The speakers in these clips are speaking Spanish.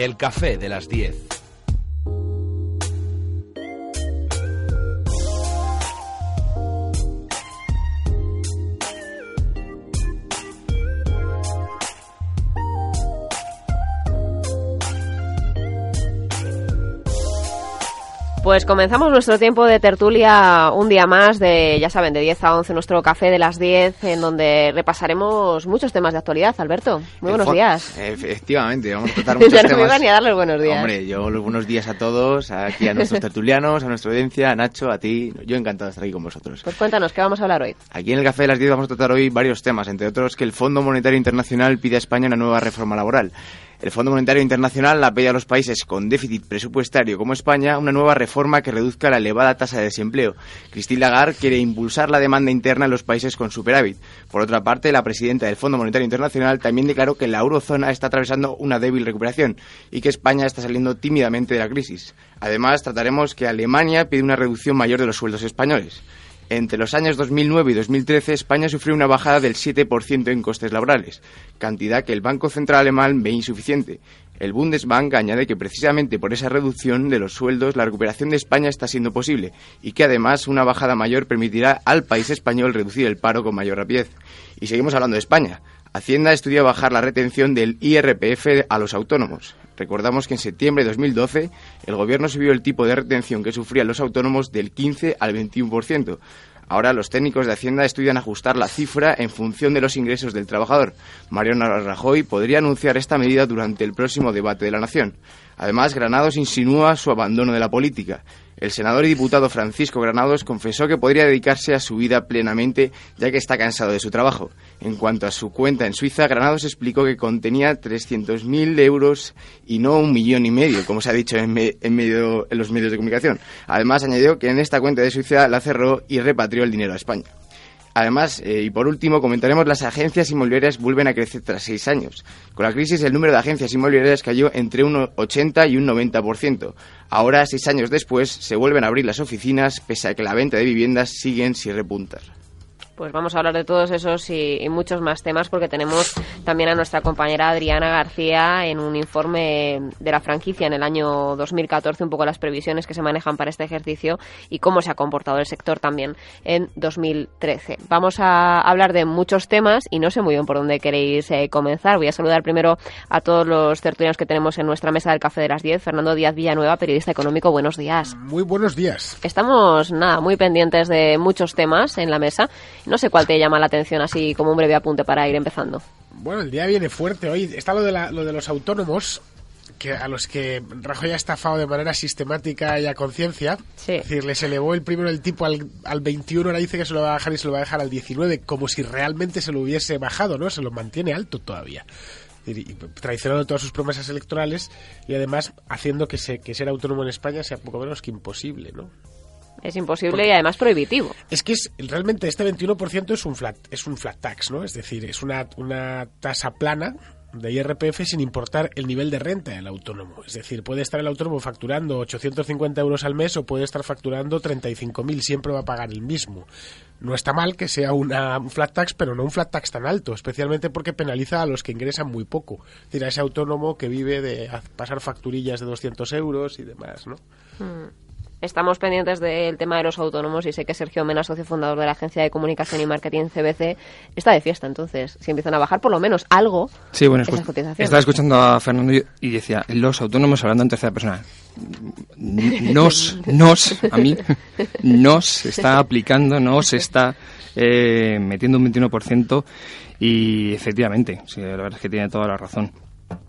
El café de las 10. Pues comenzamos nuestro tiempo de tertulia un día más, de ya saben, de 10 a 11, nuestro café de las 10, en donde repasaremos muchos temas de actualidad. Alberto, muy buenos días. Efectivamente, vamos a tratar muchos ya no me iban a dar los buenos días. Hombre, yo los buenos días a todos, aquí a nuestros tertulianos, a nuestra audiencia, a Nacho, a ti. Yo encantado de estar aquí con vosotros. Pues cuéntanos, ¿qué vamos a hablar hoy? Aquí en el café de las 10 vamos a tratar hoy varios temas, entre otros que el Fondo Monetario Internacional pide a España una nueva reforma laboral. El Fondo Monetario Internacional la pide a los países con déficit presupuestario como España una nueva reforma que reduzca la elevada tasa de desempleo. Christine Lagarde quiere impulsar la demanda interna en los países con superávit. Por otra parte, la presidenta del Fondo Monetario Internacional también declaró que la eurozona está atravesando una débil recuperación y que España está saliendo tímidamente de la crisis. Además, trataremos que Alemania pide una reducción mayor de los sueldos españoles. Entre los años 2009 y 2013, España sufrió una bajada del 7% en costes laborales, cantidad que el Banco Central Alemán ve insuficiente. El Bundesbank añade que precisamente por esa reducción de los sueldos la recuperación de España está siendo posible y que además una bajada mayor permitirá al país español reducir el paro con mayor rapidez. Y seguimos hablando de España. Hacienda estudia bajar la retención del IRPF a los autónomos. Recordamos que en septiembre de 2012 el Gobierno subió el tipo de retención que sufrían los autónomos del 15 al 21%. Ahora los técnicos de Hacienda estudian ajustar la cifra en función de los ingresos del trabajador. Mariano Rajoy podría anunciar esta medida durante el próximo debate de la Nación. Además, Granados insinúa su abandono de la política. El senador y diputado Francisco Granados confesó que podría dedicarse a su vida plenamente ya que está cansado de su trabajo. En cuanto a su cuenta en Suiza, Granados explicó que contenía 300.000 euros y no un millón y medio, como se ha dicho en, medio, en los medios de comunicación. Además, añadió que en esta cuenta de Suiza la cerró y repatrió el dinero a España. Además, eh, y por último, comentaremos las agencias inmobiliarias vuelven a crecer tras seis años. Con la crisis, el número de agencias inmobiliarias cayó entre un 80 y un 90%. Ahora, seis años después, se vuelven a abrir las oficinas, pese a que la venta de viviendas siguen sin repuntar. Pues vamos a hablar de todos esos y, muchos más temas porque tenemos también a nuestra compañera Adriana García en un informe de la franquicia en el año 2014, un poco las previsiones que se manejan para este ejercicio y cómo se ha comportado el sector también en 2013. Vamos a hablar de muchos temas y no sé muy bien por dónde queréis eh, comenzar. Voy a saludar primero a todos los tertulianos que tenemos en nuestra mesa del Café de las 10. Fernando Díaz Villanueva, periodista económico, buenos días. Muy buenos días. Estamos, nada, muy pendientes de muchos temas en la mesa no sé cuál te llama la atención así como un breve apunte para ir empezando. Bueno, el día viene fuerte hoy. Está lo de, lo de los autónomos, que a los que Rajoy ha estafado de manera sistemática y a conciencia. Sí. Es decir, les elevó el primero el tipo al, al 21, ahora dice que se lo va a bajar y se lo va a dejar al 19, como si realmente se lo hubiese bajado, ¿no? Se lo mantiene alto todavía. Y, traicionando todas sus promesas electorales y además haciendo que, se, que ser autónomo en España sea poco menos que imposible, ¿no? Es imposible y además prohibitivo. Es que es, realmente este 21% es un flat es un flat tax, ¿no? Es decir, es una, una tasa plana de IRPF sin importar el nivel de renta del autónomo. Es decir, puede estar el autónomo facturando 850 euros al mes o puede estar facturando 35.000, siempre va a pagar el mismo. No está mal que sea una, un flat tax, pero no un flat tax tan alto, especialmente porque penaliza a los que ingresan muy poco. Es decir, a ese autónomo que vive de pasar facturillas de 200 euros y demás, ¿no? Hmm. Estamos pendientes del tema de los autónomos y sé que Sergio Mena, socio fundador de la agencia de comunicación y marketing CBC, está de fiesta. Entonces, si empiezan a bajar por lo menos algo, sí, bueno, estaba escuchando a Fernando y decía, los autónomos hablando en tercera persona. Nos, nos, a mí, nos está aplicando, nos está eh, metiendo un 21% y efectivamente, sí, la verdad es que tiene toda la razón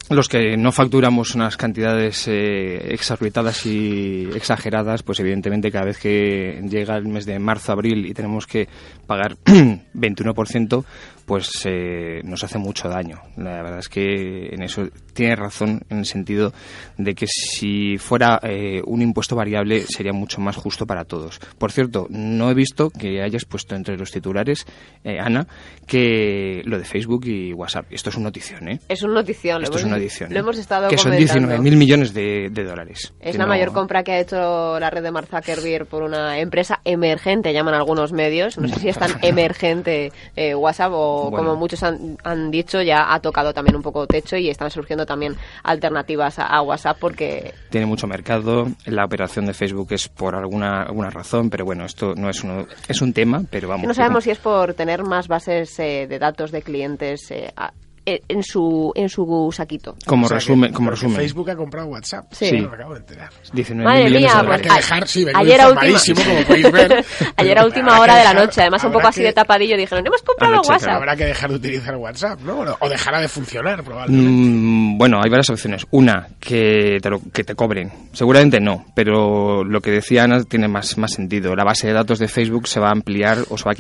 los que no facturamos unas cantidades eh, exorbitadas y exageradas, pues evidentemente cada vez que llega el mes de marzo, abril y tenemos que pagar 21%, pues eh, nos hace mucho daño. La verdad es que en eso tiene razón en el sentido de que si fuera eh, un impuesto variable sería mucho más justo para todos. Por cierto, no he visto que hayas puesto entre los titulares, Ana, que lo de Facebook y WhatsApp. Esto es una notición, ¿eh? Es una notición, Esto es una adición. Lo hemos estado Que son comentando. 19 mil millones de, de dólares. Es la no- mayor compra que ha hecho la red de Mark Zuckerberg por una empresa emergente, llaman algunos medios. No sé si es tan emergente eh, WhatsApp o Bueno. como muchos han, han dicho, ya ha tocado también un poco techo y están surgiendo también alternativas a, a WhatsApp porque Tiene mucho mercado. La operación de Facebook es por alguna, alguna razón, pero bueno, esto no es, uno, es un tema, pero vamos. no sabemos si es por tener más bases eh, de datos de clientes eh, a- eh, en su en su saquito. Como O sea, resumen, como resumen. Facebook ha comprado WhatsApp. Sí. Sí. Me acabo de enterar. 19 Madre millones mía, de pues, que dejar, sí, ayer a última- informadísimo, como podéis ver. Ayer a última hora de la noche, además un poco así de tapadillo, dijeron, hemos comprado Anoche, WhatsApp. Habrá que dejar de utilizar WhatsApp, ¿no? O- O dejará de funcionar, probablemente. Mm, bueno, hay varias opciones. Una, que te, lo- que te cobren. Seguramente no, pero lo que decía Ana tiene más, más sentido. La base de datos de Facebook se va a ampliar o se va a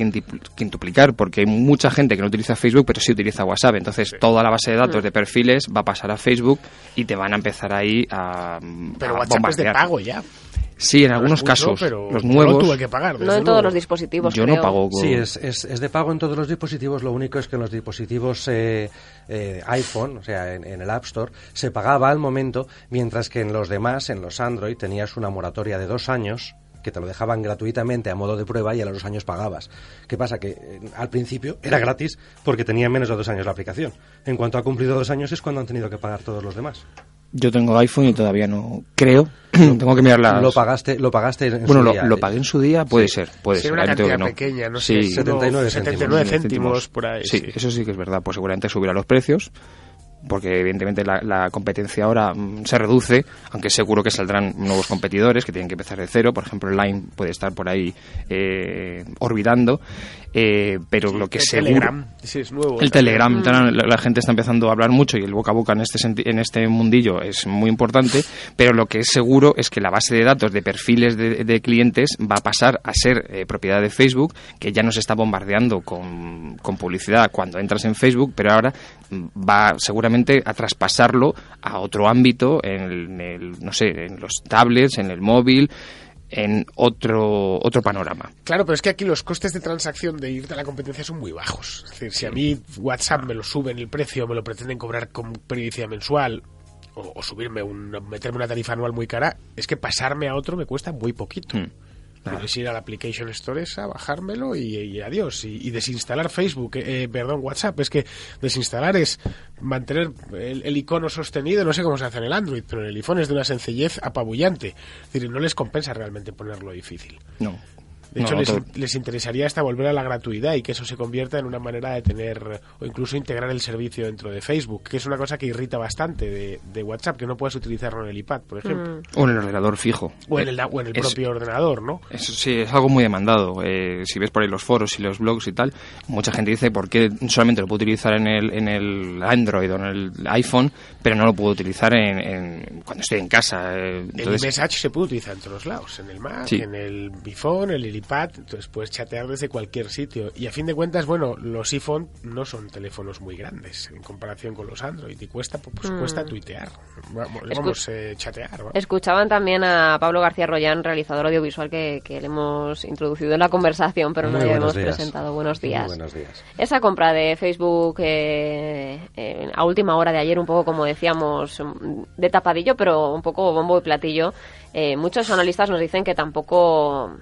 quintuplicar porque hay mucha gente que no utiliza Facebook pero sí utiliza WhatsApp. Entonces, toda la base de datos de perfiles va a pasar a Facebook y te van a empezar ahí a, Pero a WhatsApp es de pago ya. Sí, en No algunos mucho, casos. pero los yo nuevos. no tuve que pagar. No en todos los dispositivos, yo creo. no pago. con- Sí, es, es, es de pago en todos los dispositivos. Lo único es que en los dispositivos eh, eh, iPhone, o sea, en, en el App Store, se pagaba al momento, mientras que en los demás, en los Android, tenías una moratoria de dos años que te lo dejaban gratuitamente a modo de prueba y a los dos años pagabas. ¿Qué pasa? Que eh, al principio era gratis porque tenía menos de dos años la aplicación. En cuanto ha cumplido dos años es cuando han tenido que pagar todos los demás. Yo tengo iPhone y todavía no creo. Tengo que mirar las. Lo pagaste, lo pagaste en bueno, su lo, día. lo pagué en su día, puede ser, puede Sí, ser. una cantidad no. pequeña, no Sí, sé. 79 unos 79 céntimos por ahí. Sí, eso sí que es verdad. Pues seguramente subirá los precios, porque evidentemente la, la competencia ahora mm, se reduce, aunque seguro que saldrán nuevos competidores que tienen que empezar de cero. Por ejemplo, Line puede estar por ahí eh, orbitando, eh, pero lo que El seguro... Telegram, sí, es nuevo. El Telegram, la, la gente está empezando a hablar mucho y el boca a boca en este, senti- en este mundillo es muy importante, pero lo que es seguro es que la base de datos de perfiles de, de clientes va a pasar a ser eh, propiedad de Facebook, que ya nos está bombardeando con, con publicidad cuando entras en Facebook, pero ahora mm, va seguramente a traspasarlo a otro ámbito, en el, en el, no sé, en los tablets, en el móvil, en otro, otro panorama. Claro, pero es que aquí los costes de transacción de irte a la competencia son muy bajos. Es decir, si a mí WhatsApp me lo suben el precio, me lo pretenden cobrar con periodicidad mensual o, o subirme un, meterme una tarifa anual muy cara, es que pasarme a otro me cuesta muy poquito. Mm. Puedes ir a la Application Store esa, bajármelo y, y adiós. Y, y desinstalar Facebook, eh, eh, perdón, WhatsApp. Es que desinstalar es mantener el, el icono sostenido, no sé cómo se hace en el Android, pero en el iPhone es de una sencillez apabullante. Es decir, no les compensa realmente ponerlo difícil. No. De No, hecho, no, les, les interesaría hasta volver a la gratuidad y que eso se convierta en una manera de tener o incluso integrar el servicio dentro de Facebook, que es una cosa que irrita bastante de, de WhatsApp, que no puedes utilizarlo en el iPad, por ejemplo, o en el ordenador fijo. o en el, o en el Es- propio ordenador, ¿no? Eso sí, es algo muy demandado. Eh, si ves por ahí los foros y los blogs y tal, mucha gente dice por qué solamente lo puedo utilizar en el, en el Android o en el iPhone, pero no lo puedo utilizar en, en- cuando estoy en casa. Eh, El entonces, iMessage se puede utilizar en todos lados, en el Mac, Sí. en el iPhone, en el iPad, entonces puedes chatear desde cualquier sitio. Y a fin de cuentas, bueno, los iPhone no son teléfonos muy grandes en comparación con los Android y cuesta, pues cuesta tuitear, vamos, Escu- vamos, eh, chatear. Escuchaban también a Pablo García Rollán, realizador audiovisual que, que le hemos introducido en la conversación, pero no le hemos días. presentado. Buenos Muy días. buenos días. Esa compra de Facebook eh, eh, a última hora de ayer, un poco como decíamos, mm, de tapadillo, pero un poco bombo y platillo, eh, muchos analistas nos dicen que tampoco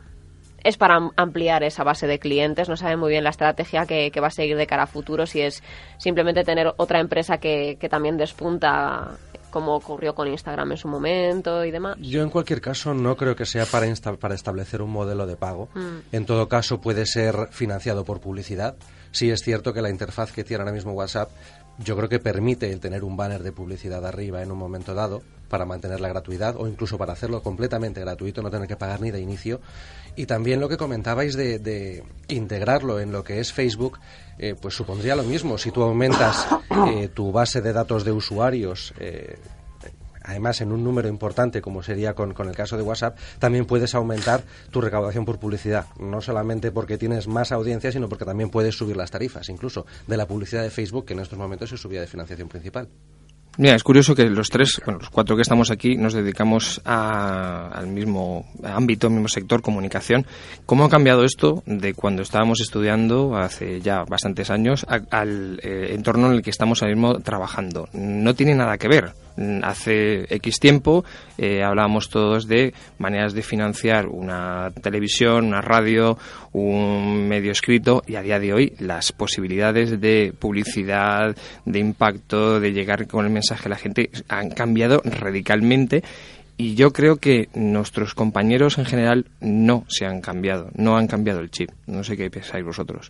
es para am- ampliar esa base de clientes, no saben muy bien la estrategia que, que va a seguir de cara a futuro, si es simplemente tener otra empresa que, que también despunta, como ocurrió con Instagram en su momento y demás. Yo en cualquier caso no creo que sea para, insta- para establecer un modelo de pago. Mm. En todo caso puede ser financiado por publicidad. Sí es cierto que la interfaz que tiene ahora mismo WhatsApp yo creo que permite el tener un banner de publicidad arriba en un momento dado para mantener la gratuidad o incluso para hacerlo completamente gratuito, no tener que pagar ni de inicio. Y también lo que comentabais de, de integrarlo en lo que es Facebook, eh, pues supondría lo mismo. Si tú aumentas eh, tu base de datos de usuarios, eh, además en un número importante como sería con, con el caso de WhatsApp, también puedes aumentar tu recaudación por publicidad. No solamente porque tienes más audiencia, sino porque también puedes subir las tarifas, incluso de la publicidad de Facebook, que en estos momentos es su vía de financiación principal. Mira, es curioso que los tres, bueno, los cuatro que estamos aquí, nos dedicamos al mismo ámbito, al mismo sector, comunicación. ¿Cómo ha cambiado esto de cuando estábamos estudiando hace ya bastantes años al eh, entorno en el que estamos ahora mismo trabajando? No tiene nada que ver. Hace X tiempo eh, hablábamos todos de maneras de financiar una televisión, una radio, un medio escrito y a día de hoy las posibilidades de publicidad, de impacto, de llegar con el mensaje a la gente han cambiado radicalmente y yo creo que nuestros compañeros en general no se han cambiado, no han cambiado el chip. No sé qué pensáis vosotros.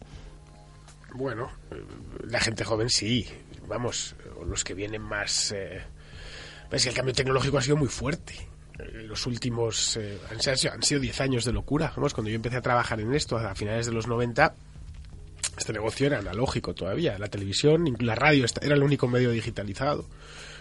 Bueno, la gente joven sí, vamos, los que vienen más... Eh, es que el cambio tecnológico ha sido muy fuerte. Los últimos... Eh, han, sido 10 años de locura. Vamos, cuando yo empecé a trabajar en esto a finales de los 90, este negocio era analógico todavía. La televisión, la radio era el único medio digitalizado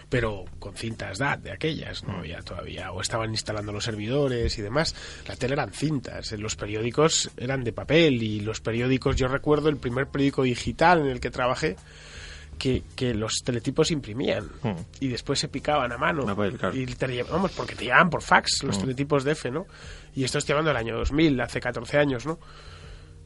pero con cintas DAT de aquellas, no había todavía, o estaban instalando los servidores y demás. La tele eran cintas, los periódicos eran de papel y los periódicos, yo recuerdo el primer periódico digital en el que trabajé, que, que, los teletipos imprimían hmm. y después se picaban a mano. Y te, porque te llevaban por fax los hmm. teletipos de F, ¿no? Y esto estoy hablando del año 2000, hace 14 años, ¿no?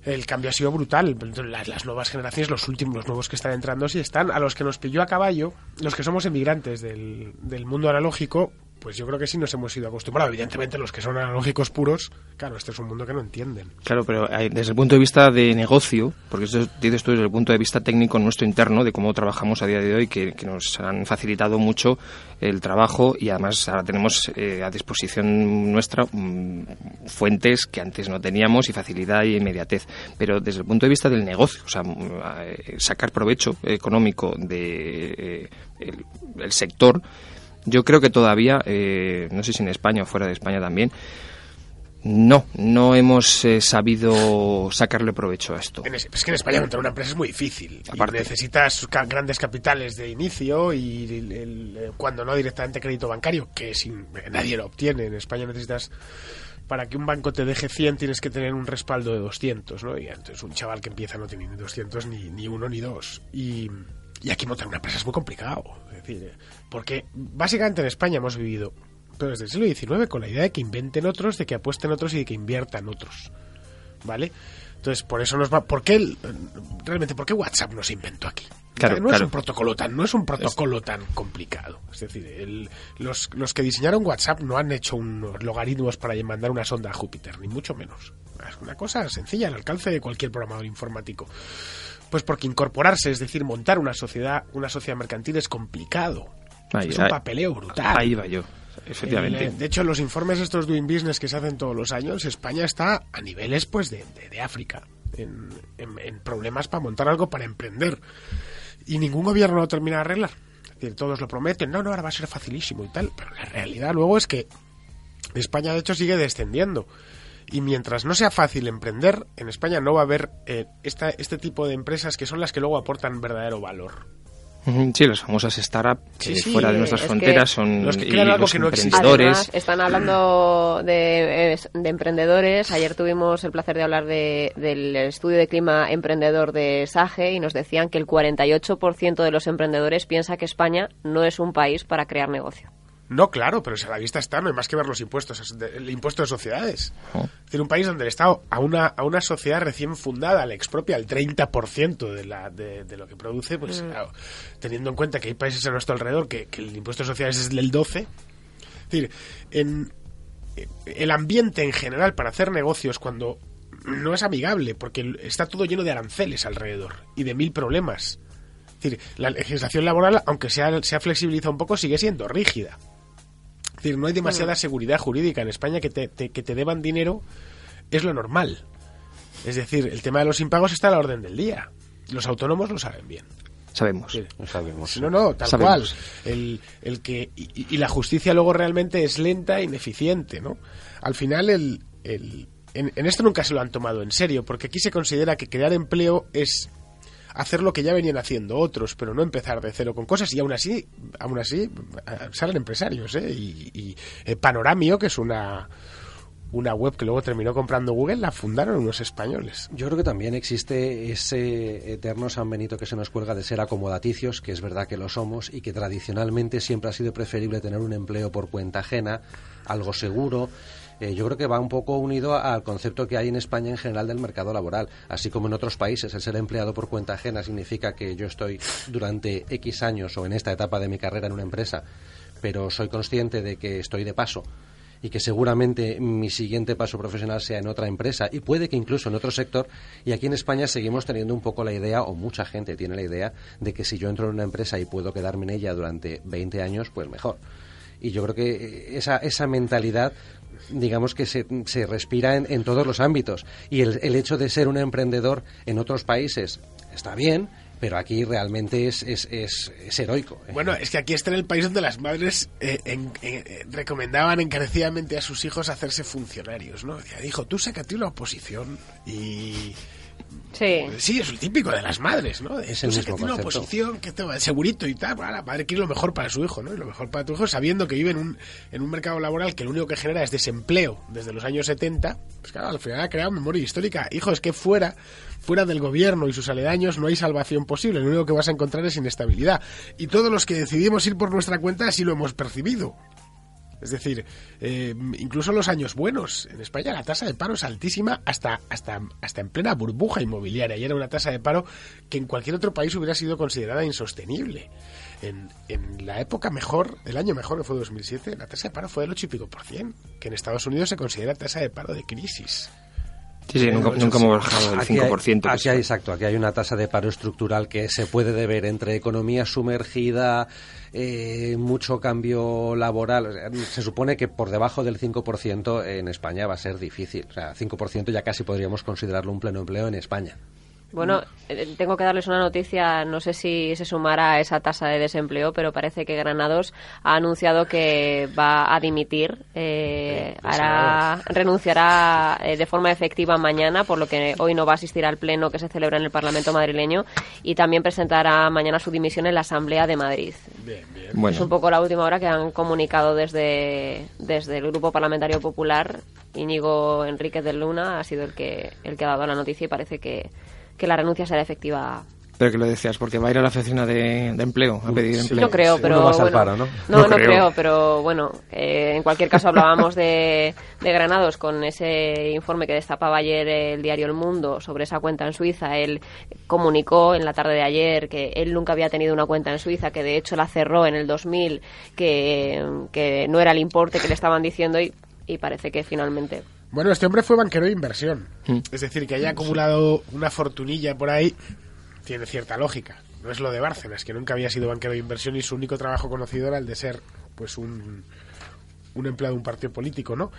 el cambio ha sido brutal. Las, las, nuevas generaciones, los últimos, los nuevos que están entrando, sí están. A los que nos pilló a caballo, los que somos emigrantes del, del mundo analógico, pues yo creo que sí nos hemos ido acostumbrados. Evidentemente, los que son analógicos puros, claro, este es un mundo que no entienden. Claro, pero eh, desde el punto de vista de negocio, porque esto dices tú desde el punto de vista técnico nuestro interno, de cómo trabajamos a día de hoy, que, nos han facilitado mucho el trabajo y además ahora tenemos eh, a disposición nuestra mm, fuentes que antes no teníamos y facilidad y inmediatez. Pero desde el punto de vista del negocio, o sea, mm, eh, sacar provecho económico de el sector, yo creo que todavía, eh, no sé si en España o fuera de España también, no, no hemos eh, sabido sacarle provecho a esto. es que en España montar una empresa es muy difícil. Aparte. necesitas grandes capitales de inicio y eh, cuando no directamente crédito bancario, que sin, nadie lo obtiene. En España necesitas, para que un banco te deje 100 tienes que tener un respaldo de 200, ¿no? Y entonces un chaval que empieza no tiene ni 200 ni, ni uno ni dos. Y, y aquí montar una empresa es muy complicado. Decir, porque básicamente en España hemos vivido, pero desde el siglo XIX, con la idea de que inventen otros, de que apuesten otros y de que inviertan otros. ¿Vale? Entonces, por eso nos va. ¿Por qué realmente por qué WhatsApp no se inventó aquí? Claro, no es un protocolo tan no es un protocolo tan complicado. Es decir, los, los que diseñaron WhatsApp no han hecho unos logaritmos para mandar una sonda a Júpiter, ni mucho menos. Es una cosa sencilla al alcance de cualquier programador informático. Pues porque incorporarse, es decir, montar una sociedad, una sociedad mercantil es complicado es un papeleo brutal. Ahí va yo. Efectivamente. de hecho, los informes estos Doing Business que se hacen todos los años, España está a niveles pues de, África, en, problemas para montar algo, para emprender. Y ningún gobierno lo termina de arreglar. Es decir, todos lo prometen, no, no, ahora va a ser facilísimo y tal, pero la realidad luego es que España de hecho sigue descendiendo. Y mientras no sea fácil emprender, en España no va a haber eh, esta, este tipo de empresas que son las que luego aportan verdadero valor. Sí, las famosas startups fuera de nuestras fronteras son los, que que no emprendedores. están hablando de, de, emprendedores. Ayer tuvimos el placer de hablar de, del estudio de clima emprendedor de SAGE y nos decían que el 48% de los emprendedores piensa que España no es un país para crear negocio. No, claro, pero si a la vista está, no hay más que ver los impuestos, el impuesto de sociedades. Oh. Es decir, un país donde el Estado a una, a una sociedad recién fundada le expropia el 30% de, la, de, de, lo que produce, pues mm. teniendo en cuenta que hay países a nuestro alrededor que, el impuesto de sociedades es del 12%. Es decir, en, el ambiente en general para hacer negocios cuando no es amigable, porque está todo lleno de aranceles alrededor y de mil problemas. Es decir, la legislación laboral, aunque sea, se ha flexibilizado un poco, sigue siendo rígida decir, no hay demasiada seguridad jurídica en España que te, que te deban dinero, es lo normal. Es decir, el tema de los impagos está a la orden del día. Los autónomos lo saben bien. Sabemos. sabemos. No, no, tal cual. El, el que, y, la justicia luego realmente es lenta e ineficiente, ¿no? Al final, el, el, en esto nunca se lo han tomado en serio, porque aquí se considera que crear empleo es hacer lo que ya venían haciendo otros, pero no empezar de cero con cosas y aún así, aún así eh, salen empresarios, ¿eh? Y, y eh, Panoramio, que es una una web que luego terminó comprando Google, la fundaron unos españoles. Yo creo que también existe ese eterno San Benito que se nos cuelga de ser acomodaticios, que es verdad que lo somos, y que tradicionalmente siempre ha sido preferible tener un empleo por cuenta ajena, algo seguro. Eh, yo creo que va un poco unido al concepto que hay en España en general del mercado laboral, así como en otros países. El ser empleado por cuenta ajena significa que yo estoy durante X años o en esta etapa de mi carrera en una empresa, pero soy consciente de que estoy de paso y que seguramente mi siguiente paso profesional sea en otra empresa y puede que incluso en otro sector. Y aquí en España seguimos teniendo un poco la idea, o mucha gente tiene la idea, de que si yo entro en una empresa y puedo quedarme en ella durante 20 años, pues mejor. Y yo creo que esa, esa mentalidad digamos que se, se respira en, en, todos los ámbitos. Y el, el hecho de ser un emprendedor en otros países está bien, pero aquí realmente es, es, es, heroico. ¿eh? Bueno, es que aquí está en el país donde las madres eh, eh, recomendaban encarecidamente a sus hijos hacerse funcionarios, ¿no? Decía, hijo, tú sácate una oposición y... Sí. sí, es el típico de las madres, ¿no? Es el mismo sácate una oposición que te va segurito y tal. Bueno, la madre quiere lo mejor para su hijo, ¿no? Y lo mejor para tu hijo sabiendo que vive en un, en un mercado laboral que lo único que genera es desempleo desde los años 70. Pues claro, al final ha creado memoria histórica. Hijo, es que fuera fuera del gobierno y sus aledaños no hay salvación posible. Lo único que vas a encontrar es inestabilidad. Y todos los que decidimos ir por nuestra cuenta así lo hemos percibido. Es decir, eh, incluso en los años buenos, en España la tasa de paro es altísima hasta, hasta, hasta en plena burbuja inmobiliaria. Y era una tasa de paro que en cualquier otro país hubiera sido considerada insostenible. En, en, la época mejor, el año mejor que fue 2007, la tasa de paro fue del 8 y pico por cien, que en Estados Unidos se considera tasa de paro de crisis. Sí, sí, nunca, nunca hemos bajado del Aquí 5%. Hay, aquí hay, exacto, aquí hay una tasa de paro estructural que se puede deber entre economía sumergida, eh, mucho cambio laboral. Se supone que por debajo del 5% en España va a ser difícil. O sea, 5% ya casi podríamos considerarlo un pleno empleo en España. Bueno, eh, tengo que darles una noticia, no sé si se sumará a esa tasa de desempleo, pero parece que Granados ha anunciado que va a dimitir, eh, hará, renunciará eh, de forma efectiva mañana, por lo que hoy no va a asistir al pleno que se celebra en el Parlamento madrileño y también presentará mañana su dimisión en la Asamblea de Madrid. Bien, bien. Bueno. Es un poco la última hora que han comunicado desde, desde el Grupo Parlamentario Popular. Íñigo Enríquez de Luna ha sido el que, el que ha dado la noticia y parece que que la renuncia será efectiva. Pero que lo decías, porque va a ir a la oficina de, de empleo a pedir Sí, empleo. No creo, pero Uno bueno, paro, ¿no? No, No no creo. creo. pero bueno, eh, en cualquier caso hablábamos de, de Granados con ese informe que destapaba ayer el diario El Mundo sobre esa cuenta en Suiza. Él comunicó en la tarde de ayer que él nunca había tenido una cuenta en Suiza, que de hecho la cerró en el 2000, que, que no era el importe que le estaban diciendo y, y parece que finalmente Bueno, este hombre fue banquero de inversión. Mm. Es decir, que haya acumulado una fortunilla por ahí tiene cierta lógica. No es lo de Bárcenas, que nunca había sido banquero de inversión y su único trabajo conocido era el de ser pues un, un empleado de un partido político, ¿no?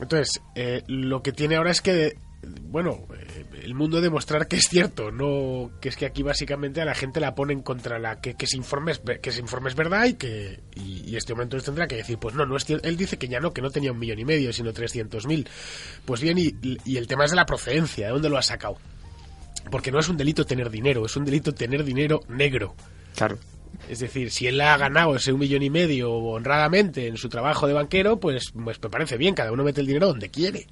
Entonces, eh, lo que tiene ahora es que, bueno, eh, el mundo demostrar que es cierto, no que es que aquí básicamente a la gente la ponen contra la que, ese informe es, que ese informe es verdad y que y, y este momento tendrá que decir, pues no, no es cierto. Él dice que ya no, que no tenía un millón y medio, sino 300.000. Pues bien, y, y el tema es de la procedencia, ¿de dónde lo ha sacado? Porque no es un delito tener dinero, es un delito tener dinero negro. Claro. Es decir, si él ha ganado ese un millón y medio honradamente en su trabajo de banquero, pues, pues me parece bien, cada uno mete el dinero donde quiere.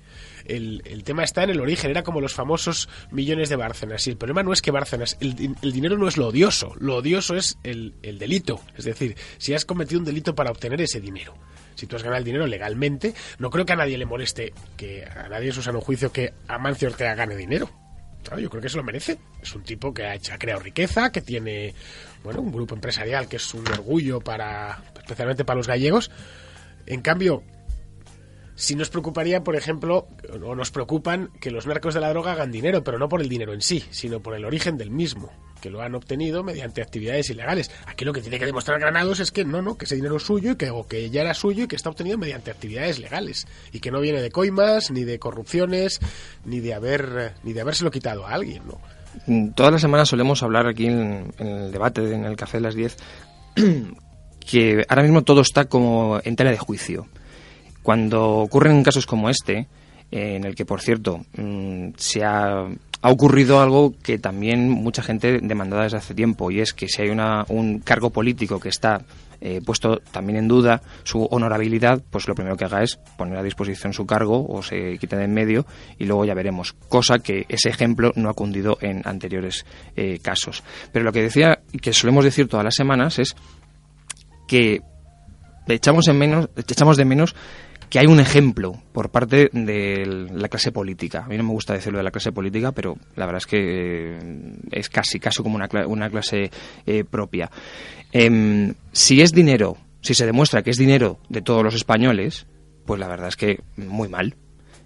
El, el tema está en el origen, era como los famosos millones de Bárcenas. Y el problema no es que Bárcenas, el, el dinero no es lo odioso, lo odioso es el, el delito. Es decir, si has cometido un delito para obtener ese dinero. Si tú has ganado el dinero legalmente, no creo que a nadie le moleste, que a nadie en su sano juicio que Amancio Ortega gane dinero. Claro, yo creo que se lo merece. Es un tipo que ha creado riqueza, que tiene bueno, un grupo empresarial que es un orgullo para, especialmente para los gallegos. En cambio, si nos preocuparía, por ejemplo, o nos preocupan que los narcos de la droga hagan dinero, pero no por el dinero en sí, sino por el origen del mismo, que lo han obtenido mediante actividades ilegales. Aquí lo que tiene que demostrar Granados es que no, no, que ese dinero es suyo y que, o que ya era suyo y que está obtenido mediante actividades legales y que no viene de coimas, ni de corrupciones, ni de haber, ni de habérselo quitado a alguien, ¿no? Todas las semanas solemos hablar aquí en, en el debate, en el Café de las 10, que ahora mismo todo está como en tela de juicio. Cuando ocurren casos como este, eh, en el que, por cierto, mm, se ha, ha ocurrido algo que también mucha gente demandaba desde hace tiempo, y es que si hay una, un cargo político que está eh, puesto también en duda su honorabilidad, pues lo primero que haga es poner a disposición su cargo o se quite de en medio y luego ya veremos. Cosa que ese ejemplo no ha cundido en anteriores eh, casos. Pero lo que decía que solemos decir todas las semanas es que echamos, en menos, echamos de menos que hay un ejemplo por parte de la clase política. A mí no me gusta decirlo de la clase política, pero la verdad es que eh, es casi, casi como una, una clase eh, propia. Em, si es dinero, si se demuestra que es dinero de todos los españoles, pues la verdad es que muy mal.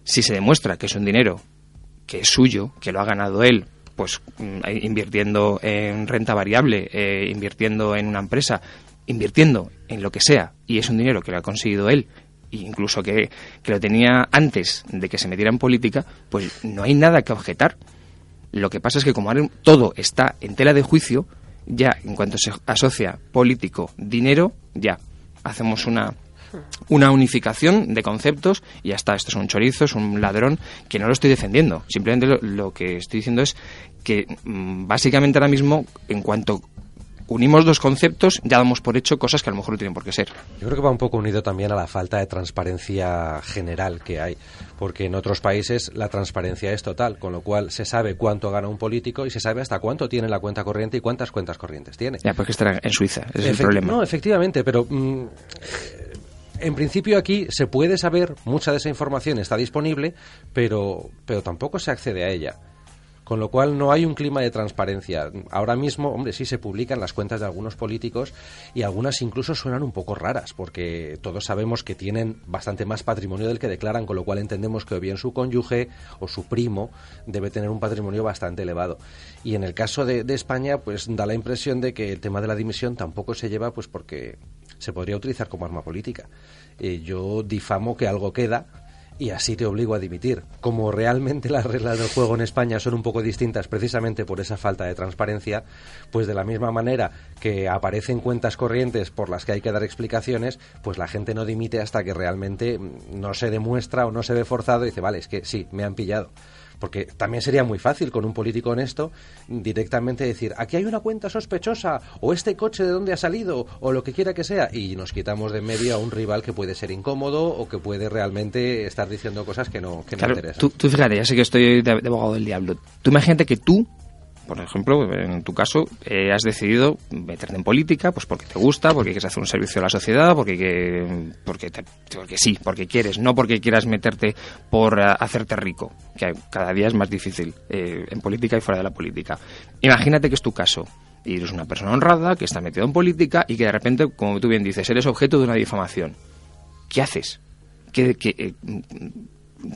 Si se demuestra que es un dinero que es suyo, que lo ha ganado él, pues mm, invirtiendo en renta variable, eh, invirtiendo en una empresa, invirtiendo en lo que sea, y es un dinero que lo ha conseguido él incluso que, que, lo tenía antes de que se metiera en política, pues no hay nada que objetar. Lo que pasa es que como todo está en tela de juicio, ya en cuanto se asocia político, dinero, ya hacemos una una unificación de conceptos y ya está, esto es un chorizo, es un ladrón, que no lo estoy defendiendo. Simplemente lo, lo que estoy diciendo es que mm, básicamente ahora mismo, en cuanto unimos dos conceptos, ya damos por hecho cosas que a lo mejor no tienen por qué ser. Yo creo que va un poco unido también a la falta de transparencia general que hay, porque en otros países la transparencia es total, con lo cual se sabe cuánto gana un político y se sabe hasta cuánto tiene la cuenta corriente y cuántas cuentas corrientes tiene. Ya, porque estará en Suiza, ese es el problema. No, efectivamente, pero... Mm, en principio aquí se puede saber, mucha de esa información está disponible, pero, pero tampoco se accede a ella con lo cual no hay un clima de transparencia. Ahora mismo, hombre, sí se publican las cuentas de algunos políticos y algunas incluso suenan un poco raras, porque todos sabemos que tienen bastante más patrimonio del que declaran, con lo cual entendemos que o bien su cónyuge o su primo debe tener un patrimonio bastante elevado. Y en el caso de, España, pues da la impresión de que el tema de la dimisión tampoco se lleva, pues porque se podría utilizar como arma política. Eh, yo difamo que algo queda y así te obligo a dimitir. Como realmente las reglas del juego en España son un poco distintas precisamente por esa falta de transparencia, pues de la misma manera que aparecen cuentas corrientes por las que hay que dar explicaciones, pues la gente no dimite hasta que realmente no se demuestra o no se ve forzado y dice, vale, es que sí, me han pillado. Porque también sería muy fácil con un político honesto directamente decir, aquí hay una cuenta sospechosa, o este coche de dónde ha salido, o lo que quiera que sea, y nos quitamos de medio a un rival que puede ser incómodo o que puede realmente estar diciendo cosas que no, que no interesan. Tú, tú fíjate, ya sé que estoy de, de abogado del diablo. Tú imagínate que tú por ejemplo, en tu caso, eh, has decidido meterte en política, pues porque te gusta, porque quieres hacer un servicio a la sociedad, porque, porque, porque sí, porque quieres, no porque quieras meterte por eh, hacerte rico, que cada día es más difícil eh, en política y fuera de la política. Imagínate que es tu caso. Y eres una persona honrada, que está metido en política y que de repente, como tú bien dices, eres objeto de una difamación. ¿Qué haces? ¿Qué, qué,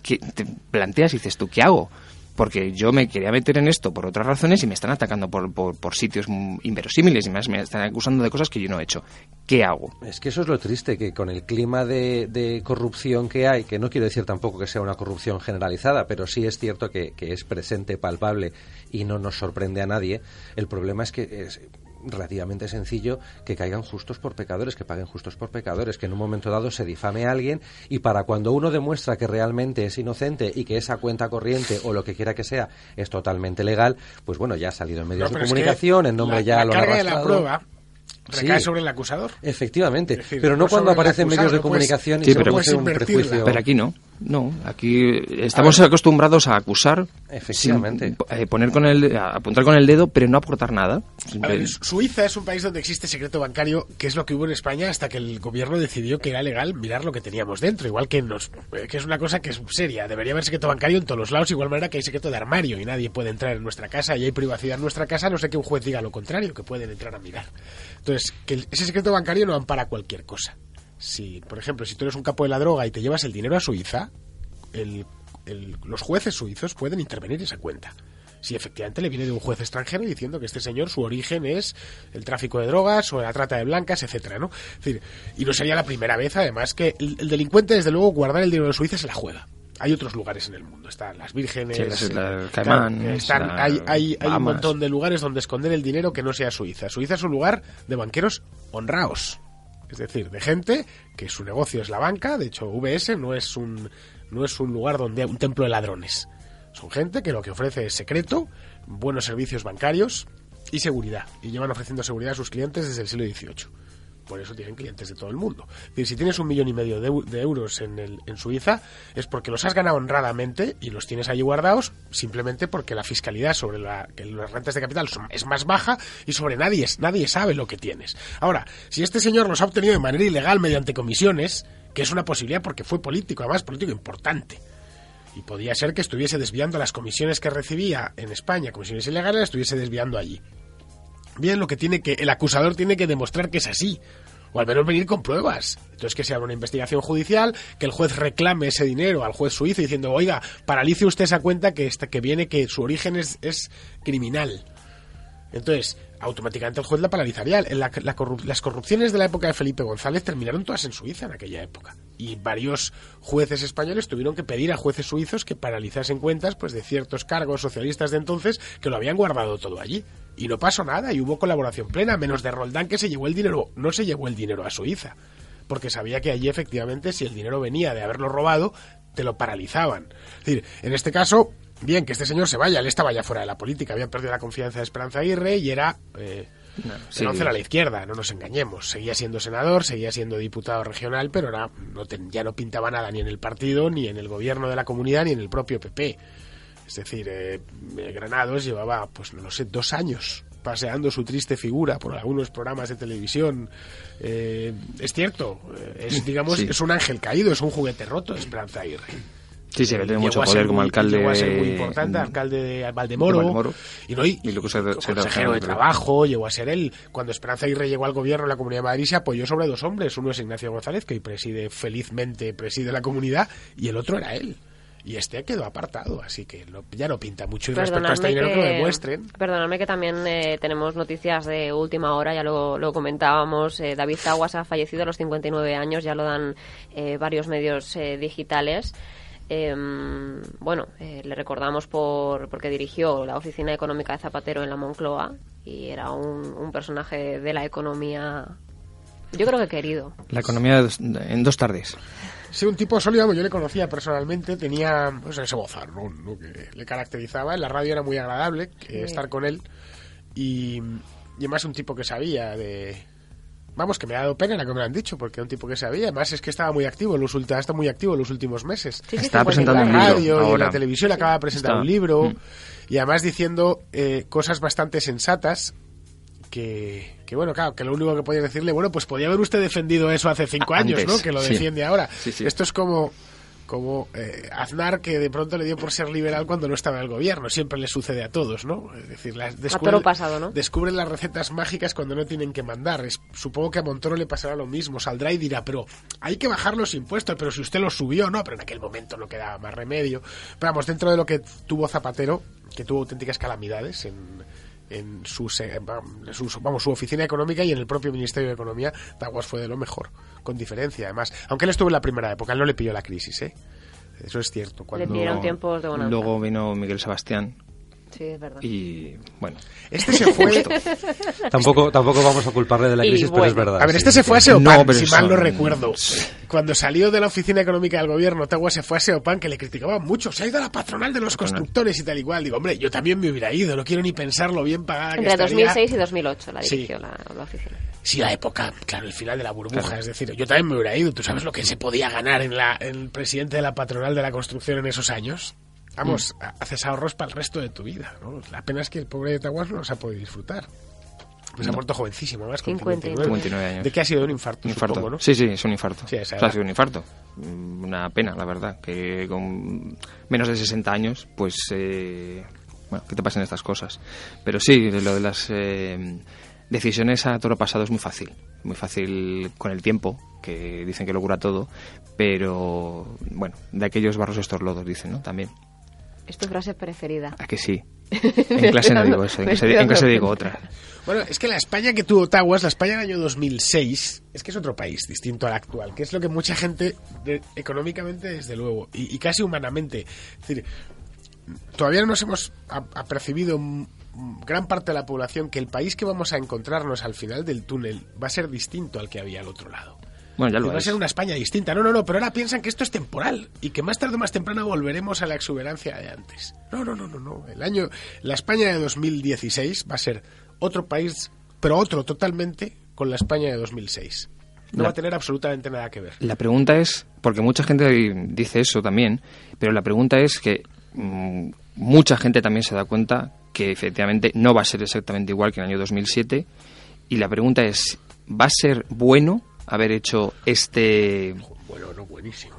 qué te planteas y dices tú, ¿qué hago? Porque yo me quería meter en esto por otras razones y me están atacando por, por, sitios inverosímiles y más me están acusando de cosas que yo no he hecho. ¿Qué hago? Es que eso es lo triste, que con el clima de, corrupción que hay, que no quiero decir tampoco que sea una corrupción generalizada, pero sí es cierto que, es presente, palpable y no nos sorprende a nadie, el problema es que... relativamente sencillo que caigan justos por pecadores, que paguen justos por pecadores, que en un momento dado se difame a alguien y para cuando uno demuestra que realmente es inocente y que esa cuenta corriente o lo que quiera que sea es totalmente legal, pues bueno, ya ha salido en medios de comunicación, en nombre ya la lo carga de la prueba recae sobre el acusador. Efectivamente, pero no cuando aparecen medios de comunicación y se produce un prejuicio. Pero aquí no. No, aquí estamos acostumbrados a acusar, efectivamente, eh, poner con el, apuntar con el dedo, pero no aportar nada. Suiza es un país donde existe secreto bancario, que es lo que hubo en España hasta que el gobierno decidió que era legal mirar lo que teníamos dentro, igual que nos, eh, que es una cosa que es seria. Debería haber secreto bancario en todos los lados, igual manera que hay secreto de armario y nadie puede entrar en nuestra casa y hay privacidad en nuestra casa, no sé que un juez diga lo contrario, que pueden entrar a mirar. Entonces, que ese secreto bancario no ampara cualquier cosa si, por ejemplo, si tú eres un capo de la droga y te llevas el dinero a Suiza, los jueces suizos pueden intervenir esa cuenta. Si efectivamente le viene de un juez extranjero diciendo que este señor su origen es el tráfico de drogas o la trata de blancas, etcétera, ¿no? decir, y no sería la primera vez, además, que el, delincuente, desde luego, guardar el dinero de Suiza se la juega hay otros lugares en el mundo. Están las vírgenes, hay, hay, hay un montón de lugares donde esconder el dinero que no sea Suiza. Suiza es un lugar de banqueros honrados. Es decir, de gente que su negocio es la banca, de hecho VS no es un, no es un lugar donde hay un templo de ladrones. Son gente que lo que ofrece es secreto, buenos servicios bancarios y seguridad. Y llevan ofreciendo seguridad a sus clientes desde el siglo XVIII. Por eso tienen clientes de todo el mundo. Si tienes un millón y medio de, eu- de euros en, el, en Suiza, es porque los has ganado honradamente y los tienes allí guardados simplemente porque la fiscalidad sobre la, que las rentas de capital es más baja y sobre nadie, nadie sabe lo que tienes. Ahora, si este señor los ha obtenido de manera ilegal mediante comisiones, que es una posibilidad porque fue político, además político importante, y podía ser que estuviese desviando las comisiones que recibía en España, comisiones ilegales, las estuviese desviando allí. Bien, lo que tiene que el acusador tiene que demostrar que es así o al menos venir con pruebas. Entonces que se haga una investigación judicial, que el juez reclame ese dinero al juez suizo diciendo, "Oiga, paralice usted esa cuenta que esta, que viene que su origen es, es criminal." Entonces, automáticamente el juez la paralizaría. Las corrupciones de la época de Felipe González terminaron todas en Suiza en aquella época. Y varios jueces españoles tuvieron que pedir a jueces suizos que paralizasen cuentas pues de ciertos cargos socialistas de entonces que lo habían guardado todo allí. Y no pasó nada y hubo colaboración plena, menos de Roldán que se llevó el dinero, no se llevó el dinero a Suiza. Porque sabía que allí efectivamente si el dinero venía de haberlo robado, te lo paralizaban. Es decir, en este caso, bien que este señor se vaya, él estaba ya fuera de la política, había perdido la confianza de Esperanza Aguirre y era eh, sí. se a la izquierda, no nos engañemos. Seguía siendo senador, seguía siendo diputado regional, pero era- no ten- ya no pintaba nada ni en el partido, ni en el gobierno de la comunidad, ni en el propio PP. Es decir, eh, Granados llevaba, pues no lo sé, dos años paseando su triste figura por algunos programas de televisión. Eh, es cierto, eh, es, digamos, Sí. es un ángel caído, es un juguete roto, Esperanza Aguirre. Sí, sí, que tiene Llegó mucho a ser poder como alcalde. Llegó a ser muy importante, alcalde de Valdemoro. de Valdemoro. Y, no, y, Y luego se- y se- consejero de trabajo, llegó a ser él. Cuando Esperanza Aguirre llegó al gobierno la Comunidad de Madrid, se apoyó sobre dos hombres. Uno es Ignacio González, que hoy preside felizmente, preside la comunidad, y el otro era él. Y este quedó apartado, así que no- ya no pinta mucho. Y respecto a este dinero que, lo demuestren. perdonadme que también eh, tenemos noticias de última hora, ya lo, lo comentábamos. eh, David Taguas ha fallecido a los 59 años, ya lo dan eh, varios medios eh, digitales. Eh, bueno, eh, le recordamos por porque dirigió la Oficina Económica de Zapatero en la Moncloa y era un, un personaje de la economía, yo creo que querido. La economía de dos- en dos tardes. Sí, un tipo sólido, yo le conocía personalmente, tenía pues, ese vozarrón ¿no? que le caracterizaba. En la radio era muy agradable que estar con él. Y, y además un tipo que sabía de... Vamos, que me ha dado pena la que me lo han dicho, porque era un tipo que sabía. Además es que estaba muy activo, en los ulti- está muy activo en los últimos meses. Sí, sí, Está 59. presentando en un la libro radio y en la televisión acaba de presentar Está. un libro Mm. y además diciendo eh, cosas bastante sensatas que, que, bueno, claro, que lo único que podía decirle, bueno, pues podía haber usted defendido eso hace cinco años, antes, ¿no? Que lo sí. defiende ahora. Sí, sí. Esto es como como eh, Aznar que de pronto le dio por ser liberal cuando no estaba en el gobierno. Siempre le sucede a todos, ¿no? Es decir, las, toro pasado, ¿no? descubren las recetas mágicas cuando no tienen que mandar. Es- supongo que a Montoro le pasará lo mismo. Saldrá y dirá, pero hay que bajar los impuestos, pero si usted los subió, no, pero en aquel momento no quedaba más remedio. Pero vamos, dentro de lo que tuvo Zapatero, que tuvo auténticas calamidades en, en su, se- su- vamos, su oficina económica y en el propio Ministerio de Economía, Taguas fue de lo mejor, con diferencia además. Aunque él estuvo en la primera época, él no le pilló la crisis, ¿eh? Eso es cierto. Cuando... pillaron tiempos de bonanza. Luego vino Miguel Sebastián Sí, es verdad. y bueno. Este se fue... Tampoco, tampoco vamos a culparle de la crisis, pero es verdad. A ver, este sí, se fue a. Seopan, No, si mal no recuerdo. Cuando salió de la oficina económica del gobierno, Taguas se fue a Seopan, que le criticaban mucho. Se ha ido a la patronal de los constructores y tal igual. Digo, hombre, yo también me hubiera ido, no quiero ni pensar lo bien pagada que Entre estaría. 2006 y 2008 la Sí. dirigió la, la oficina. Sí, la época, claro, el final de la burbuja. Es decir, yo también me hubiera ido. ¿Tú sabes lo que se podía ganar en, la, en el presidente de la patronal de la construcción en esos años? Vamos, Mm. ha- haces ahorros para el resto de tu vida. ¿no? La pena es que el pobre de Taguas no los ha podido disfrutar. Pues ha muerto jovencísimo, más con 59. 59. 59 años. ¿De qué ha sido un infarto? Un infarto. supongo, ¿no? Sí, sí, es un infarto. Sí, O sea, ha sido un infarto. Mm, Una pena, la verdad, que con menos de 60 años, pues, eh, bueno, que te pasen estas cosas. Pero sí, lo de las eh, decisiones a toro pasado es muy fácil. Muy fácil con el tiempo, que dicen que lo cura todo, pero, bueno, de aquellos barros estos lodos, dicen, ¿no? También. Es tu frase preferida. ¿A que sí? En clase no digo eso, en clase, en clase digo otra. Bueno, es que la España que tuvo Taguas, la España del año 2006, es que es otro país distinto al actual, que es lo que mucha gente, de- económicamente desde luego, y, y casi humanamente, es decir, todavía no nos hemos apercibido gran parte de la población que el país que vamos a encontrarnos al final del túnel va a ser distinto al que había al otro lado. Bueno, ya Que lo va a ser una España distinta. No, no, no, pero ahora piensan que esto es temporal y que más tarde o más temprano volveremos a la exuberancia de antes. No, no, no, no, no. El año, la España de 2016 va a ser otro país, pero otro totalmente, con la España de 2006. No La- va a tener absolutamente nada que ver. La pregunta es, porque mucha gente dice eso también, pero la pregunta es que mm, mucha gente también se da cuenta que efectivamente no va a ser exactamente igual que en el año 2007 y la pregunta es, ¿va a ser bueno haber hecho este... Bueno, no, buenísimo.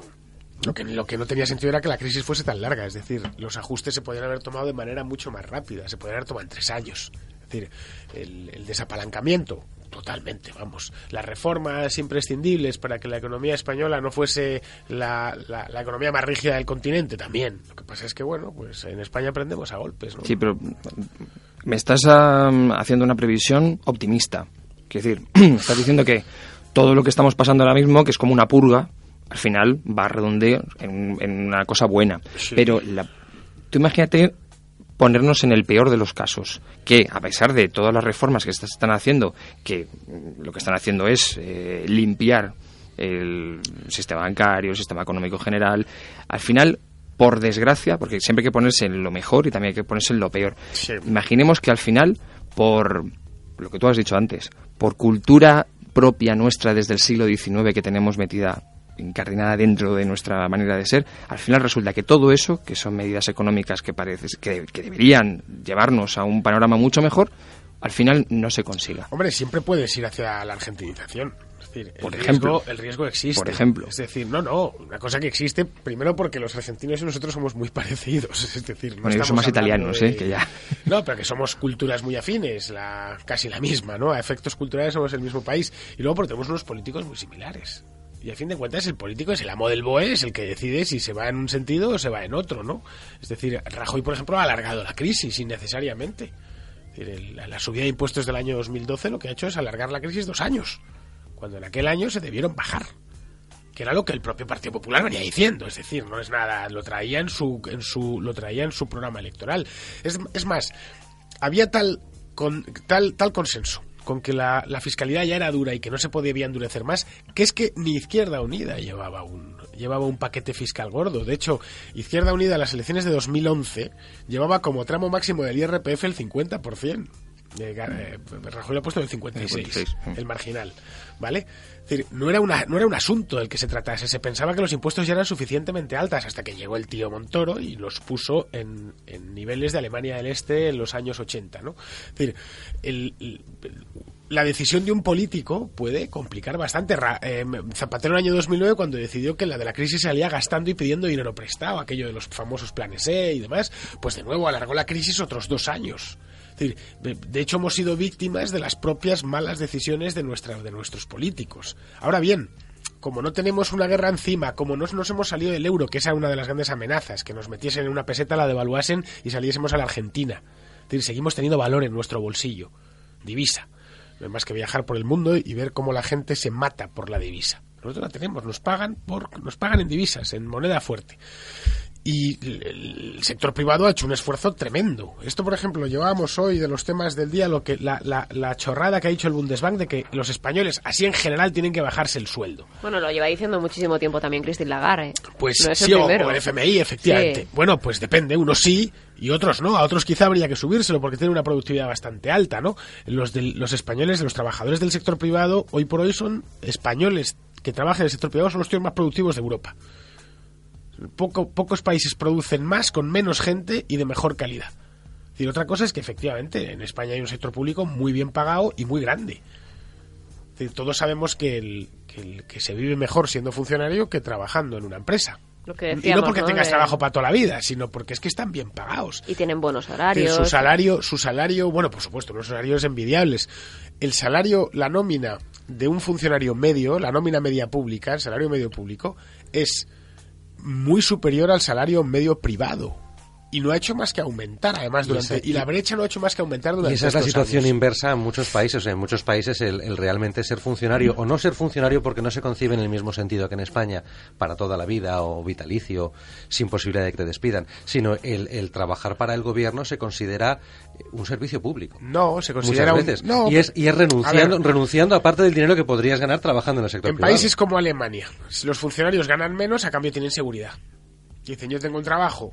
Lo que, lo que no tenía sentido era que la crisis fuese tan larga, es decir, los ajustes se podrían haber tomado de manera mucho más rápida, se podrían haber tomado en tres años. Es decir, el, el desapalancamiento, totalmente, vamos. Las reformas imprescindibles para que la economía española no fuese la, la- la economía más rígida del continente, también. Lo que pasa es que, bueno, pues en España aprendemos a golpes, ¿no? Sí, pero me estás am, haciendo una previsión optimista. Es decir, estás diciendo que todo lo que estamos pasando ahora mismo, que es como una purga, al final va a redondear en, en una cosa buena. Sí. Pero la, tú imagínate ponernos en el peor de los casos, que a pesar de todas las reformas que se están haciendo, que lo que están haciendo es eh, limpiar el sistema bancario, el sistema económico general, al final, por desgracia, porque siempre hay que ponerse en lo mejor y también hay que ponerse en lo peor. Sí. Imaginemos que al final, por lo que tú has dicho antes, por cultura propia nuestra desde el siglo XIX que tenemos metida incardinada dentro de nuestra manera de ser, al final resulta que todo eso, que son medidas económicas que parece que, que deberían llevarnos a un panorama mucho mejor, al final no se consiga. Hombre, siempre puedes ir hacia la argentinización. Por ejemplo. riesgo, el riesgo existe. Por ejemplo. Es decir, no, no, una cosa que existe, primero porque los argentinos y nosotros somos muy parecidos. Es decir, no Bueno, ellos estamos son más italianos, de- ¿eh? que ya. No, pero que somos culturas muy afines, la, casi la misma, ¿no? A efectos culturales somos el mismo país. Y luego porque tenemos unos políticos muy similares. Y a fin de cuentas el político es el amo del BOE, es el que decide si se va en un sentido o se va en otro, ¿no? Es decir, Rajoy, por ejemplo, ha alargado la crisis innecesariamente. Es decir, el- la subida de impuestos del año 2012 lo que ha hecho es alargar la crisis dos años, cuando en aquel año se debieron bajar que era lo que el propio Partido Popular venía diciendo, es decir, no es nada, lo traía en su, en su, lo traía en su programa electoral. Es, es más, había tal, con, tal, tal consenso con que la, la fiscalidad ya era dura y que no se podía endurecer más, que es que ni Izquierda Unida llevaba un, llevaba un paquete fiscal gordo. De hecho, Izquierda Unida en las elecciones de 2011 llevaba como tramo máximo del IRPF el 50%. Eh, eh, Rajoy lo ha puesto en el 56, 56, el marginal, ¿vale? Es decir, no era, una, no era un asunto del que se tratase, se pensaba que los impuestos ya eran suficientemente altas hasta que llegó el tío Montoro y los puso en, en niveles de Alemania del Este en los años 80, ¿no? Es decir, el- el- la decisión de un político puede complicar bastante. Eh, Zapatero en el año 2009 cuando decidió que la de la crisis salía gastando y pidiendo dinero prestado, aquello de los famosos planes E y demás, pues de nuevo alargó la crisis otros dos años. Es decir, de, hecho hemos sido víctimas de las propias malas decisiones de, nuestra, de nuestros políticos. Ahora bien, como no tenemos una guerra encima, como no nos hemos salido del euro, que esa era una de las grandes amenazas, que nos metiesen en una peseta, la devaluasen y saliésemos a la Argentina. Es decir, seguimos teniendo valor en nuestro bolsillo, divisa. No hay más que viajar por el mundo y ver cómo la gente se mata por la divisa. Nosotros la tenemos, nos pagan por, nos pagan en divisas, en moneda fuerte. Y el sector privado ha hecho un esfuerzo tremendo. Esto, por ejemplo, llevábamos hoy de los temas del día lo que la, la, la chorrada que ha dicho el Bundesbank de que los españoles, así en general, tienen que bajarse el sueldo. Bueno, lo lleva diciendo muchísimo tiempo también Christine Lagarde. ¿eh? Pues no es sí, el o, el FMI, efectivamente. Sí. Bueno, pues depende, unos sí y otros no. A otros quizá habría que subírselo porque tienen una productividad bastante alta, ¿no? Los, los españoles, los trabajadores del sector privado, hoy por hoy son españoles que trabajan en el sector privado, son los tíos más productivos de Europa. Poco- pocos países producen más con menos gente y de mejor calidad. Es decir, otra cosa es que efectivamente en España hay un sector público muy bien pagado y muy grande. Es decir, todos sabemos que, el, que, el- que se vive mejor siendo funcionario que trabajando en una empresa. Lo que y no porque ¿no? tengas trabajo para toda la vida, sino porque es que están bien pagados. Y tienen buenos horarios. Su salario, su salario, bueno, por supuesto, unos salarios envidiables. El salario, la nómina de un funcionario medio, la nómina media pública, el salario medio público, es muy superior al salario medio privado. Y no ha hecho más que aumentar, además, Y durante. esa- Y la brecha no ha hecho más que aumentar durante Y esa es la situación años. inversa en muchos países. En muchos países el, el realmente ser funcionario o no ser funcionario porque no se concibe en el mismo sentido que en España para toda la vida o vitalicio sin posibilidad de que te despidan, sino el, el trabajar para el gobierno se considera un servicio público. No, se considera Muchas un- veces. no, y es, y es a ver. renunciando, renunciando a parte del dinero que podrías ganar trabajando en el sector En privado. países como Alemania, si los funcionarios ganan menos, a cambio tienen seguridad. Dicen, yo tengo un trabajo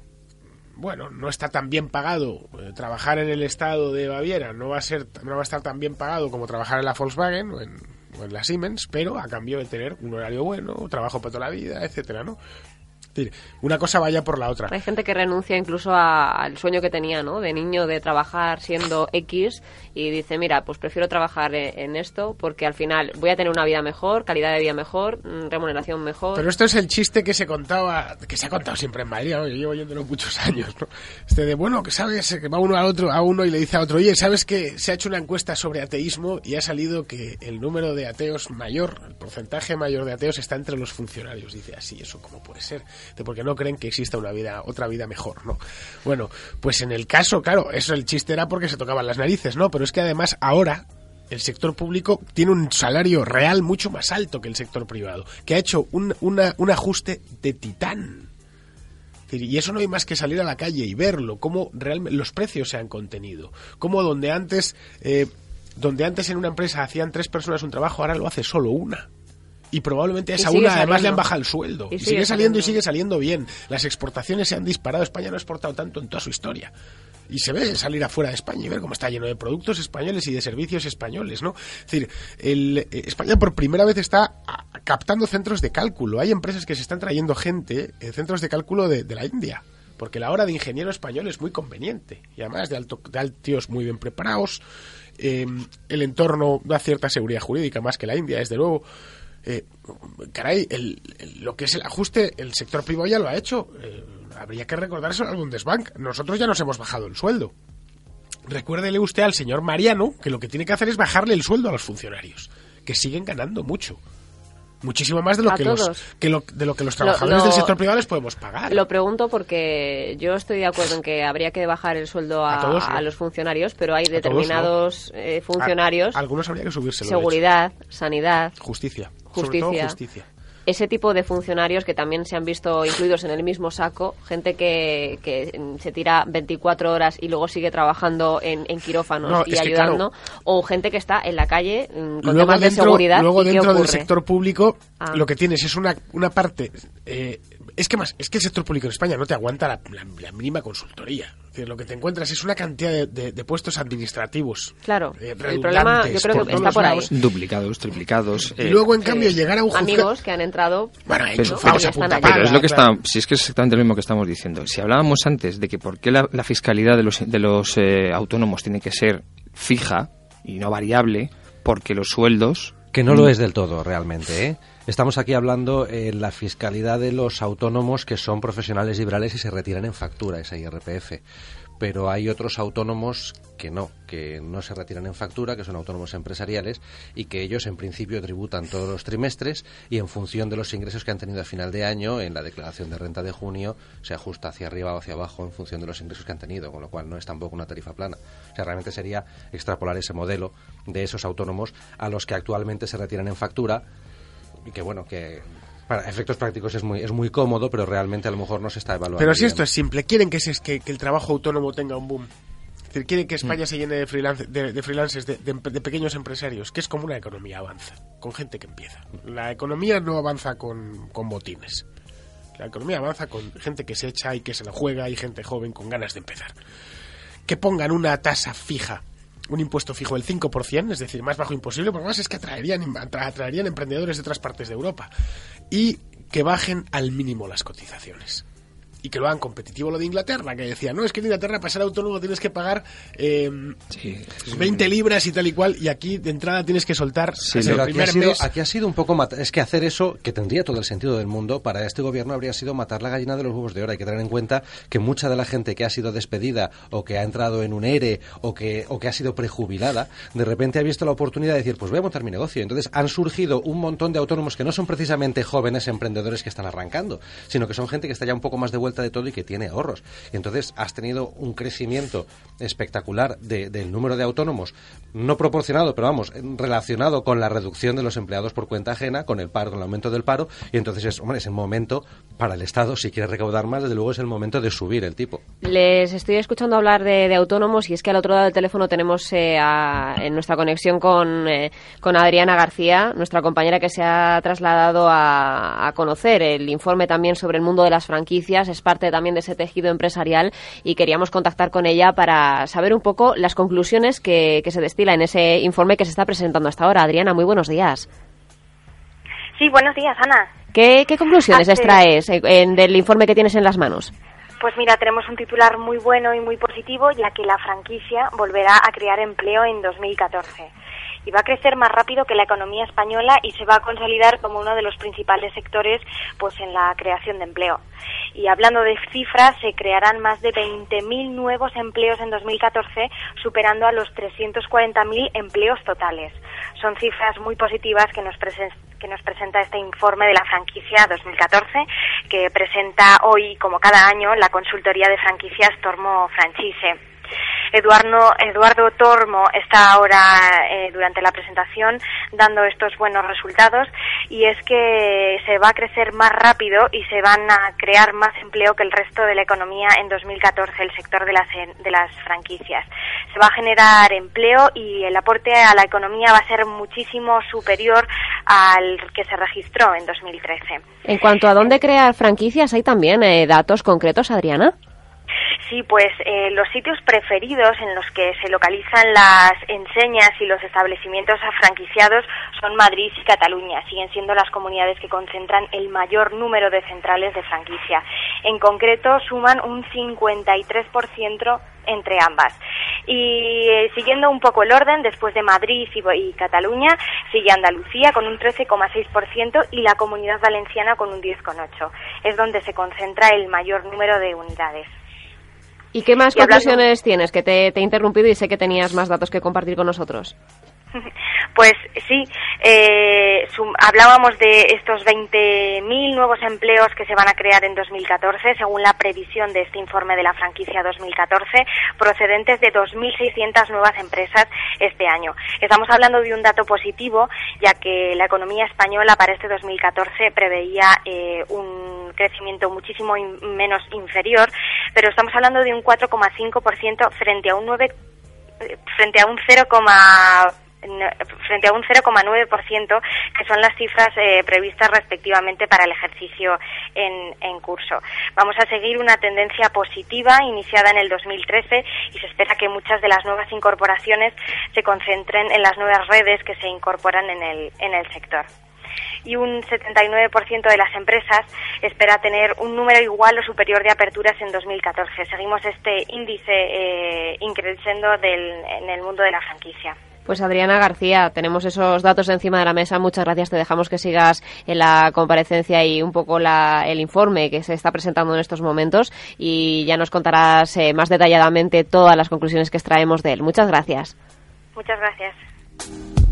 bueno, no está tan bien pagado eh, trabajar en el estado de Baviera, no va a ser no va a estar tan bien pagado como trabajar en la Volkswagen o en, o en la Siemens, pero a cambio de tener un horario bueno, trabajo para toda la vida, etcétera, ¿no? Decir, una cosa vaya por la otra. Hay gente que renuncia incluso a- al sueño que tenía, ¿no? De niño de trabajar siendo X y dice, mira, pues prefiero trabajar en, en esto porque al final voy a tener una vida mejor, calidad de vida mejor, mm, remuneración mejor. Pero esto es el chiste que se contaba, que se ha contado siempre en Madrid, ¿no? yo llevo yéndolo muchos años, ¿no? Este de, bueno, que sabes, que va uno a otro, a uno y le dice a otro, oye, ¿sabes que se ha hecho una encuesta sobre ateísmo y ha salido que el número de ateos mayor, el porcentaje mayor de ateos está entre los funcionarios? Dice, así, ¿eso cómo puede ser? Dice, porque no creen que exista una vida, otra vida mejor, ¿no? Bueno, pues en el caso, claro, eso el chiste era porque se tocaban las narices, ¿no? Pero es que además ahora el sector público tiene un salario real mucho más alto que el sector privado, que ha hecho un, una- un ajuste de titán. Y eso no hay más que salir a la calle y verlo, cómo realmente los precios se han contenido, cómo donde antes, eh, donde antes en una empresa hacían tres personas un trabajo, ahora lo hace solo una. Y probablemente a esa una además le han bajado el sueldo. Y sigue sigue saliendo y sigue saliendo bien. Las exportaciones se han disparado. España no ha exportado tanto en toda su historia. Y se ve salir afuera de España y ver cómo está lleno de productos españoles y de servicios españoles, ¿no? Es decir, el, eh, España por primera vez está ah, captando centros de cálculo. Hay empresas que se están trayendo gente, eh, centros de cálculo de, de la India. Porque la hora de ingeniero español es muy conveniente. Y además de, alto, de tíos muy bien preparados. eh, el entorno da cierta seguridad jurídica más que la India, desde luego. Eh, caray, el- lo que es el ajuste, el sector privado ya lo ha hecho. Eh, habría que recordárselo al Bundesbank. Nosotros ya nos hemos bajado el sueldo. Recuérdele usted al señor Mariano que lo que tiene que hacer es bajarle el sueldo a los funcionarios, que siguen ganando mucho. Muchísimo más de lo, A que los, que, lo, de lo que los Lo- trabajadores lo- del sector privado les podemos pagar. Lo pregunto porque yo estoy de acuerdo en que habría que bajar el sueldo a, A todos, no. a los funcionarios, pero hay todos, determinados eh, funcionarios, algunos habría que subírselo. seguridad, sanidad. Justicia. Sobre todo Justicia. Ese tipo de funcionarios que también se han visto incluidos en el mismo saco, gente que, que se tira 24 horas y luego sigue trabajando en, en quirófanos No, y ayudando, o gente que está en la calle mm, con luego temas de dentro, seguridad. luego ¿y qué dentro del sector público Ah. lo que tienes es una, una parte eh, es que más es que el sector público en España no te aguanta la, la- la mínima consultoría Es decir, lo que te encuentras es una cantidad de, de- de puestos administrativos Claro, eh, el problema yo creo que está por ahí. Duplicados, triplicados. y eh, luego en cambio llegar a un juzga- Amigos que han entrado bueno Pero- a es lo que claro. está, si es que es exactamente lo mismo que estamos diciendo. Si hablábamos antes de que por qué la, la fiscalidad de los, de los eh, autónomos tiene que ser fija y no variable, porque los sueldos Que no lo es del todo realmente, ¿eh? Estamos aquí hablando en la fiscalidad de los autónomos que son profesionales liberales y se retiran en factura esa IRPF. Pero hay otros autónomos que no, que no se retiran en factura, que son autónomos empresariales y que ellos en principio tributan todos los trimestres y en función de los ingresos que han tenido a final de año en la declaración de renta de junio se ajusta hacia arriba o hacia abajo en función de los ingresos que han tenido, con lo cual no es tampoco una tarifa plana. O sea, realmente sería extrapolar ese modelo de esos autónomos a los que actualmente se retiran en factura y que bueno, que para efectos prácticos es muy, es muy cómodo, pero realmente a lo mejor no se está evaluando. pero si bien. esto es simple quieren que, se, que, que el trabajo autónomo tenga un boom Es decir, quieren que Mm. España se llene de, freelance, de, de freelancers, de, de- de pequeños empresarios, que es como una economía avanza, con gente que empieza. La economía no avanza con, con botines. La economía avanza con gente que se echa y que se la juega y gente joven con ganas de empezar. Que pongan una tasa fija, un impuesto fijo del 5%, es decir, más bajo imposible, porque más es que atraerían, atra- atraerían emprendedores de otras partes de Europa. Y que bajen al mínimo las cotizaciones. Y que lo hagan competitivo lo de Inglaterra, que decía, no, es que en Inglaterra para ser autónomo tienes que pagar eh, 20 libras y tal y cual, y aquí de entrada tienes que soltar Sí, el aquí ha, primer sido, mes. aquí ha sido un poco mat- es que hacer eso que tendría todo el sentido del mundo para este gobierno habría sido matar la gallina de los huevos de oro. Hay que tener en cuenta que mucha de la gente que ha sido despedida o que ha entrado en un ERE o que o que ha sido prejubilada de repente ha visto la oportunidad de decir pues voy a montar mi negocio entonces han surgido un montón de autónomos que no son precisamente jóvenes emprendedores que están arrancando sino que son gente que está ya un poco más de vuelta de todo y que tiene ahorros y entonces has tenido un crecimiento espectacular de- del número de autónomos no proporcionado pero vamos relacionado con la reducción de los empleados por cuenta ajena con el paro con el aumento del paro y entonces es hombre es el momento para el estado si quiere recaudar más desde luego es el momento de subir el tipo Les estoy escuchando hablar de, autónomos y es que al otro lado del teléfono tenemos eh, en nuestra conexión con, eh, con Adriana García, nuestra compañera que se ha trasladado a, conocer el informe también sobre el mundo de las franquicias. Parte también de ese tejido empresarial y queríamos contactar con ella para saber un poco las conclusiones que, se destila en ese informe que se está presentando hasta ahora. Adriana, muy buenos días. Sí, buenos días, Ana. ¿Qué, conclusiones extraes del informe que tienes en las manos? Pues mira, tenemos un titular muy bueno y muy positivo, ya que la franquicia volverá a crear empleo en 2014 y va a crecer más rápido que la economía española y se va a consolidar como uno de los principales sectores pues en la creación de empleo. Y hablando de cifras, se crearán más de 20.000 nuevos empleos en 2014, superando a los 340.000 empleos totales. Son cifras muy positivas que nos, que nos presenta este informe de la franquicia 2014, que presenta hoy, como cada año, la consultoría de franquicias Tormo Franchise. Eduardo, Eduardo Tormo está ahora eh, durante la presentación dando estos buenos resultados y es que se va a crecer más rápido y se van a crear más empleo que el resto de la economía en 2014, el sector de las, de las franquicias. Se va a generar empleo y el aporte a la economía va a ser muchísimo superior al que se registró en 2013. En cuanto a dónde crear franquicias, ¿hay también eh, datos concretos, Adriana? Sí, pues eh, los sitios preferidos en los que se localizan las enseñas y los establecimientos franquiciados son Madrid y Cataluña. Siguen siendo las comunidades que concentran el mayor número de centrales de franquicia. En concreto, suman un 53% entre ambas. Y eh, siguiendo un poco el orden, después de Madrid y, y Cataluña, sigue Andalucía con un 13,6% y la Comunidad Valenciana con un 10,8%. Es donde se concentra el mayor número de unidades. ¿Y qué más conclusiones tienes? Que te, te he interrumpido y sé que tenías más datos que compartir con nosotros. Pues sí, eh, hablábamos de estos 20.000 nuevos empleos que se van a crear en 2014, según la previsión de este informe de la franquicia 2014, procedentes de 2.600 nuevas empresas este año. Estamos hablando de un dato positivo, ya que la economía española para este 2014 preveía eh, un crecimiento muchísimo menos inferior, pero estamos hablando de un 4,5% frente a un 9 eh, frente a un 0, frente a un 0,9%, que son las cifras eh, previstas respectivamente para el ejercicio en, curso. Vamos a seguir una tendencia positiva iniciada en el 2013 y se espera que muchas de las nuevas incorporaciones se concentren en las nuevas redes que se incorporan en el, en el sector y un 79% de las empresas espera tener un número igual o superior de aperturas en 2014. Seguimos este índice eh, increciendo en el mundo de la franquicia. Pues Adriana García, tenemos esos datos encima de la mesa. Muchas gracias. Te dejamos que sigas en la comparecencia y un poco el informe que se está presentando en estos momentos y ya nos contarás eh, más detalladamente todas las conclusiones que extraemos de él. Muchas gracias. Muchas gracias.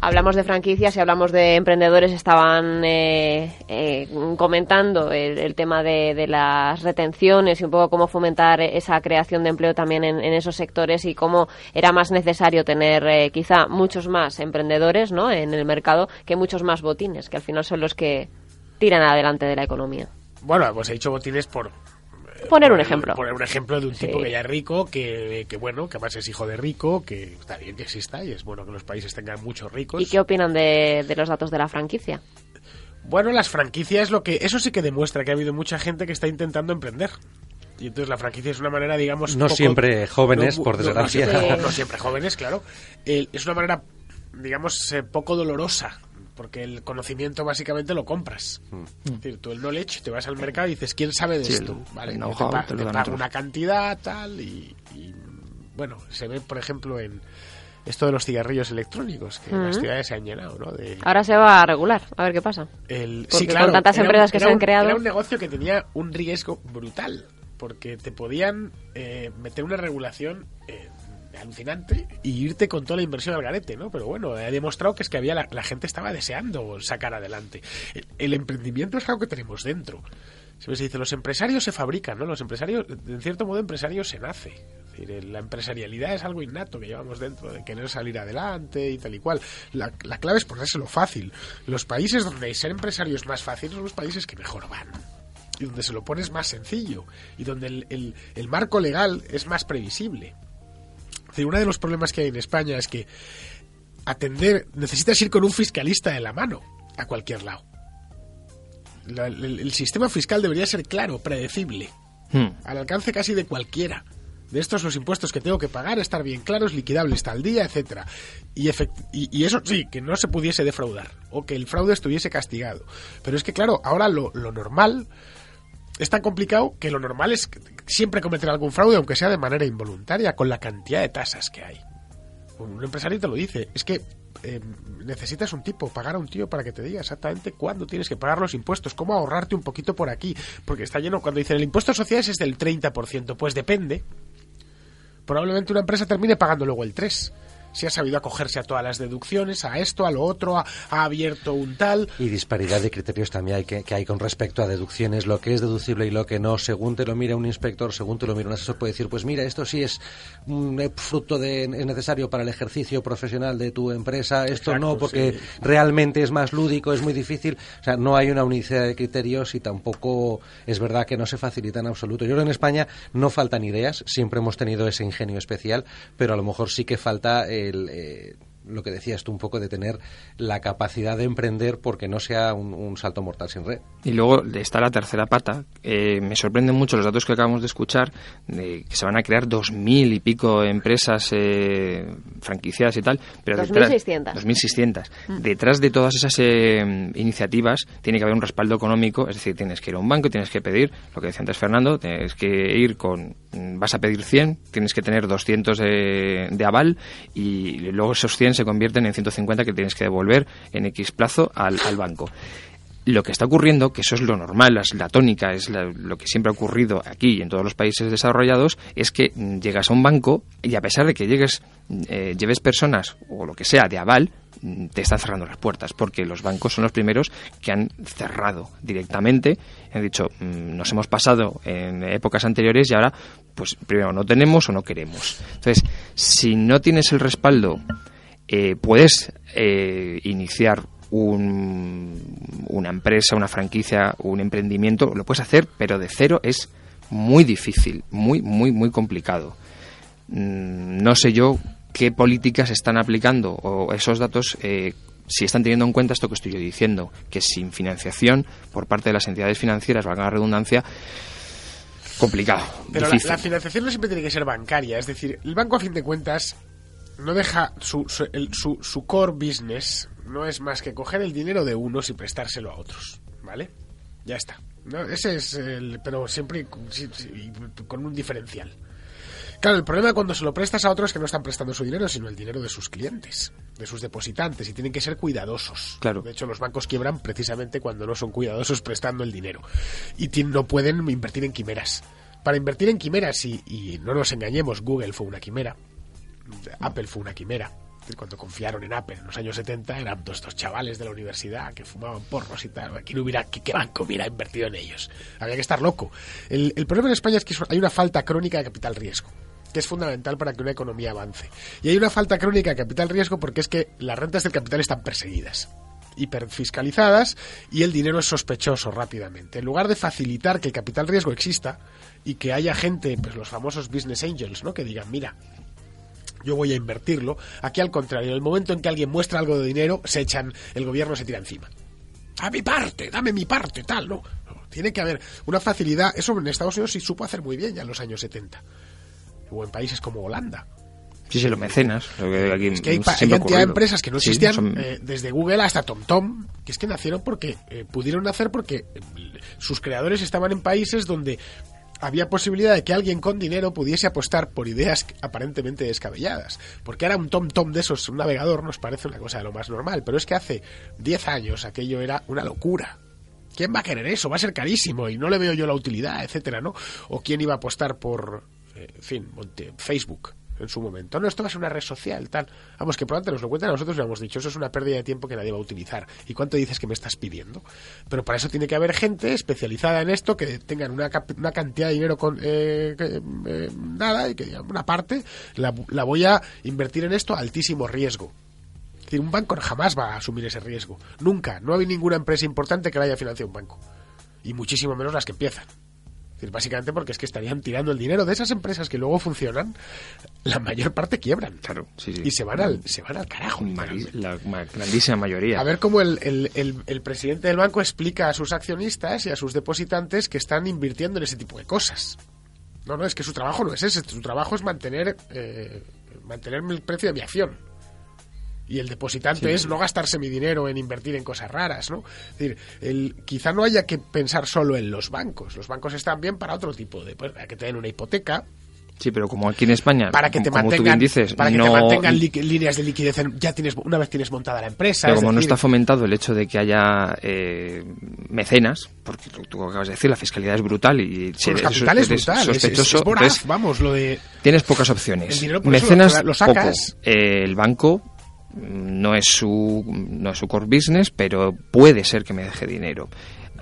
Hablamos de franquicias y hablamos de emprendedores, estaban eh, eh, comentando el, tema de, las retenciones y un poco cómo fomentar esa creación de empleo también en, esos sectores y cómo era más necesario tener eh, quizá muchos más emprendedores ¿no? en el mercado que muchos más botines, que al final son los que tiran adelante de la economía. Bueno, pues he dicho botines por, Poner un ejemplo. Poner un ejemplo de un tipo que ya es rico, que, que, bueno, que además es hijo de rico, que está bien que exista y es bueno que los países tengan muchos ricos. ¿Y qué opinan de, de los datos de la franquicia? Bueno, las franquicias, lo que eso sí que demuestra que ha habido mucha gente que está intentando emprender. Y entonces la franquicia es una manera, digamos... No siempre jóvenes, por desgracia. No, siempre jóvenes, claro. es una manera, digamos, eh, poco dolorosa porque el conocimiento básicamente lo compras. Mm. Es decir, tú el knowledge te vas al mercado y dices, ¿quién sabe de esto? vale, te, pago una cantidad, tal, y, bueno, se ve, por ejemplo, en esto de los cigarrillos electrónicos, que las mm. ciudades se han llenado, ¿no? Ahora se va a regular, a ver qué pasa. El, sí, claro, con tantas empresas que se han creado... Era un negocio que tenía un riesgo brutal, porque te podían eh, meter una regulación... Eh, alucinante y irte con toda la inversión al garete, ¿no? Pero bueno, he demostrado que es que había la, gente estaba deseando sacar adelante. El, emprendimiento es algo que tenemos dentro. Se dice, los empresarios se fabrican, ¿no? Los empresarios, en cierto modo, empresarios se nace. La empresarialidad es algo innato que llevamos dentro, de querer salir adelante y tal y cual. La, clave es ponérselo fácil. Los países donde ser empresario es más fácil son los países que mejor van y donde se lo pones más sencillo y donde el marco legal es más previsible uno de los problemas que hay en España es que atender, necesitas ir con un fiscalista de la mano a cualquier lado. la- el, el sistema fiscal debería ser claro, predecible, Hmm. al alcance casi de cualquiera. De estos los impuestos que tengo que pagar, estar bien claros, liquidables tal día, etcétera. Y, y, y eso sí, que no se pudiese defraudar, o que el fraude estuviese castigado. Pero es que, claro, ahora lo, lo normal es tan complicado que lo normal es siempre cometer algún fraude, aunque sea de manera involuntaria, con la cantidad de tasas que hay. Un empresario te lo dice, es que eh, necesitas un tipo, pagar a un tío para que te diga exactamente cuándo tienes que pagar los impuestos, cómo ahorrarte un poquito por aquí, porque está lleno, cuando dicen el impuesto sociedades es del 30%, pues depende. Probablemente una empresa termine pagando luego el 3%. Si ha sabido acogerse a todas las deducciones, a esto, a lo otro, ha, ha abierto un tal. Y disparidad de criterios también hay que, que hay con respecto a deducciones, lo que es deducible y lo que no. Según te lo mira un inspector, según te lo mira un asesor, puede decir, pues mira, esto sí es un eh, fruto de, es necesario para el ejercicio profesional de tu empresa, esto Exacto, no, porque sí. realmente es más lúdico, es muy difícil. O sea, no hay una unicidad de criterios y tampoco es verdad que no se facilita en absoluto. Yo creo que en España no faltan ideas, siempre hemos tenido ese ingenio especial, pero a lo mejor sí que falta el... eh, lo que decías tú un poco de tener la capacidad de emprender porque no sea un, un salto mortal sin red. Y luego está la tercera pata. Eh, me sorprenden mucho los datos que acabamos de escuchar, de que se van a crear dos mil y pico empresas eh, franquiciadas y tal. Pero 2.600. 2.600. Detrás de todas esas eh, iniciativas tiene que haber un respaldo económico, es decir, tienes que ir a un banco, tienes que pedir, lo que decía antes Fernando, tienes que ir con, mm, vas a pedir 100, tienes que tener 200 de, de aval y luego esos 100 se convierten en 150 que tienes que devolver en X plazo al, al banco. Lo que está ocurriendo, que eso es lo normal, es la tónica, es lo que siempre ha ocurrido aquí y en todos los países desarrollados, es que mm, llegas a un banco y a pesar de que llegues, mm, eh, lleves personas o lo que sea de aval, mm, te están cerrando las puertas, porque los bancos son los primeros que han cerrado directamente, han dicho, mm, nos hemos pasado en épocas anteriores y ahora, pues primero no tenemos o no queremos. Entonces, si no tienes el respaldo eh, puedes eh, iniciar un- una empresa, una franquicia, un emprendimiento, lo puedes hacer, pero de cero es muy difícil, muy, muy, muy complicado. Mm, No sé yo qué políticas están aplicando o esos datos, eh, si están teniendo en cuenta esto que estoy yo diciendo, que sin financiación por parte de las entidades financieras, valga la redundancia, complicado. Pero la, financiación no siempre tiene que ser bancaria. Es decir, el banco a fin de cuentas no deja su, su, el- su- su core business no es más que coger el dinero de unos y prestárselo a otros, ¿vale? Ya está. No, ese es el, pero siempre con un diferencial. Claro, el problema cuando se lo prestas a otros es que no están prestando su dinero, sino el dinero de sus clientes, de sus depositantes, y tienen que ser cuidadosos. Claro. De hecho, los bancos quiebran precisamente cuando no son cuidadosos prestando el dinero. Y no pueden invertir en quimeras. Para invertir en quimeras, y, y no nos engañemos, Google fue una quimera, Apple fue una quimera. Cuando confiaron en Apple en los años 70 eran todos estos chavales de la universidad que fumaban porros y tal. Aquí no hubiera, ¿qué, qué banco hubiera invertido en ellos? Había que estar loco. El, el problema en España es que hay una falta crónica de capital riesgo que es fundamental para que una economía avance. Y hay una falta crónica de capital riesgo porque es que las rentas del capital están perseguidas, hiperfiscalizadas y el dinero es sospechoso rápidamente. En lugar de facilitar que el capital riesgo exista y que haya gente, pues los famosos business angels, ¿no? que digan, mira, yo voy a invertirlo. Aquí al contrario, en el momento en que alguien muestra algo de dinero, se echan, el gobierno se tira encima. A mi parte, dame mi parte, tal, ¿no? Tiene que haber una facilidad. Eso en Estados Unidos sí supo hacer muy bien ya en los años 70. O en países como Holanda. Sí, sí, los mecenas. Lo que aquí Es que hay, hay cantidad de empresas que no Sí, existían, son- eh, desde Google hasta TomTom, que es que nacieron porque eh, pudieron nacer porque eh, sus creadores estaban en países donde había posibilidad de que alguien con dinero pudiese apostar por ideas aparentemente descabelladas. Porque ahora un TomTom de esos, un navegador, nos parece una cosa de lo más normal, pero es que hace 10 años aquello era una locura. ¿Quién va a querer eso? Va a ser carísimo y no le veo yo la utilidad, etcétera, ¿no? O quién iba a apostar por, en fin, Facebook en su momento. No, esto va a ser una red social, tal. Vamos, que probablemente nos lo cuentan a nosotros y hemos dicho, eso es una pérdida de tiempo que nadie va a utilizar. ¿Y cuánto dices que me estás pidiendo? Pero para eso tiene que haber gente especializada en esto, que tengan una, una cantidad de dinero con eh, que, eh, nada y que digan, una parte la, la voy a invertir en esto a altísimo riesgo. Es decir, un banco jamás va a asumir ese riesgo. Nunca. No hay ninguna empresa importante que la haya financiado un banco. Y muchísimo menos las que empiezan. Básicamente porque es que estarían tirando el dinero de esas empresas que luego funcionan, la mayor parte quiebran. Claro, sí, sí. Y se van al, se van al carajo. La, grandísima mayoría. A ver cómo el, el, el, presidente del banco explica a sus accionistas y a sus depositantes que están invirtiendo en ese tipo de cosas. No, no, es que su trabajo no es ese. Su trabajo es mantener, eh, mantener el precio de mi acción y el depositante es no gastarse mi dinero en invertir en cosas raras, ¿no? Es decir, el, quizá no haya que pensar solo en los bancos. Los bancos están bien para otro tipo de, pues, para que te den una hipoteca, Sí, pero como aquí en España, para que te mantengan, dices, para que te mantengan líneas de liquidez, ya tienes una vez tienes montada la empresa. Pero como no está fomentado el hecho de que haya eh, mecenas, porque tú acabas de decir, la fiscalidad es brutal y si eres, capital es brutal, sospechoso, vamos, lo de tienes pocas opciones. mecenas lo, sacas. Eh, el banco no es su no es su core business, pero puede ser que me deje dinero.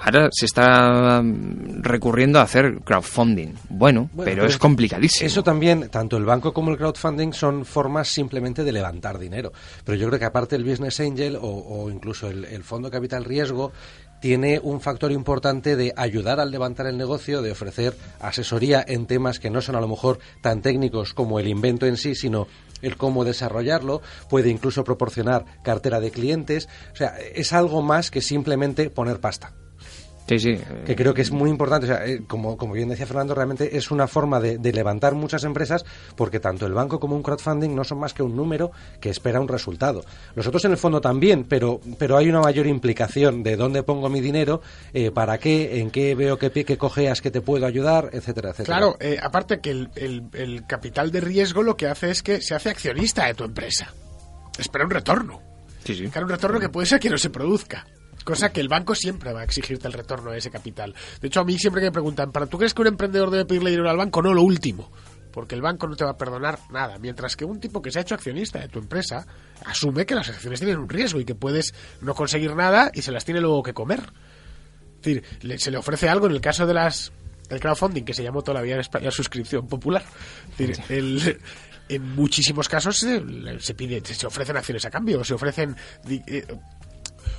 Ahora se está mm, recurriendo a hacer crowdfunding. Bueno, pero, es complicadísimo. Eso también, tanto el banco como el crowdfunding son formas simplemente de levantar dinero. Pero yo creo que aparte el Business Angel o, incluso el, el, Fondo Capital Riesgo tiene un factor importante de ayudar al levantar el negocio, de ofrecer asesoría en temas que no son a lo mejor tan técnicos como el invento en sí, sino el cómo desarrollarlo, puede incluso proporcionar cartera de clientes, o sea, es algo más que simplemente poner pasta. Sí, sí. Que creo que es muy importante. O sea, eh, como, como bien decía Fernando, realmente es una forma de, levantar muchas empresas porque tanto el banco como un crowdfunding no son más que un número que espera un resultado. Nosotros en el fondo también, pero, pero hay una mayor implicación de dónde pongo mi dinero, eh, para qué, en qué veo que, que cojeas que te puedo ayudar, etcétera, etcétera. Claro, eh, aparte que el, el capital de riesgo lo que hace es que se hace accionista de tu empresa. Espera un retorno. Sí, sí. Claro, un retorno que puede ser que no se produzca. Cosa que el banco siempre va a exigirte el retorno de ese capital. De hecho, a mí siempre que me preguntan, ¿para tú crees que un emprendedor debe pedirle dinero al banco? No, lo último. Porque el banco no te va a perdonar nada. Mientras que un tipo que se ha hecho accionista de tu empresa asume que las acciones tienen un riesgo y que puedes no conseguir nada y se las tiene luego que comer. Es decir, se le ofrece algo en el caso de las el crowdfunding, que se llamó toda la vida en España suscripción popular. Es decir, en muchísimos casos se, pide, se ofrecen acciones a cambio, se ofrecen eh,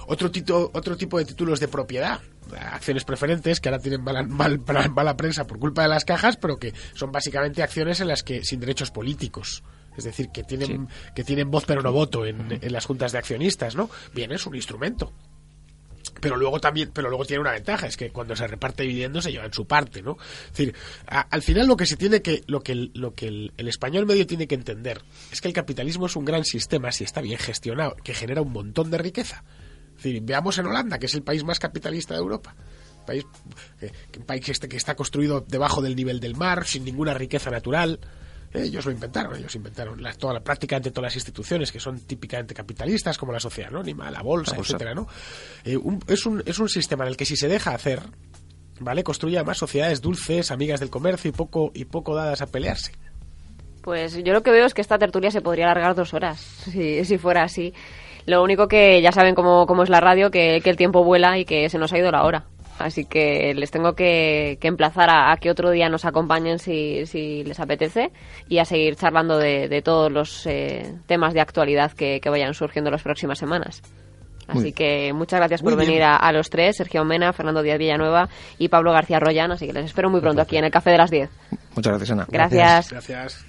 otro, otro tipo de títulos de propiedad, acciones preferentes que ahora tienen mala, mal, mala prensa por culpa de las cajas, pero que son básicamente acciones en las que sin derechos políticos. Es decir, que tienen, que tienen voz pero no voto en, en las juntas de accionistas, ¿no? Bien, es un instrumento. Pero luego también pero luego tiene una ventaja es que cuando se reparte dividendos se lleva en su parte no es decir al final lo que se tiene que lo que lo que el, español medio tiene que entender es que el capitalismo es un gran sistema si está bien gestionado que genera un montón de riqueza veamos en Holanda, que es el país más capitalista de Europa. País, eh, un país este que está construido debajo del nivel del mar, sin ninguna riqueza natural. Ellos lo inventaron, ellos inventaron la, toda la, prácticamente todas las instituciones que son típicamente capitalistas, como la sociedad anónima, la bolsa, la etcétera, ¿no? Eh, es, un, es un sistema en el que si se deja hacer, ¿vale? Construye además sociedades dulces, amigas del comercio y poco, y poco dadas a pelearse. Pues yo lo que veo es que esta tertulia se podría alargar dos horas, si, si fuera así. Lo único que ya saben cómo, cómo es la radio, que, el tiempo vuela y que se nos ha ido la hora. Así que les tengo que, emplazar a, que otro día nos acompañen si, si les apetece y a seguir charlando de, todos los eh, temas de actualidad que, vayan surgiendo las próximas semanas. Así que muchas gracias por venir a, los tres, Sergio Mena, Fernando Díaz Villanueva y Pablo García Royan. Así que les espero muy pronto aquí en el Café de las 10. Muchas gracias, Ana. Gracias. gracias.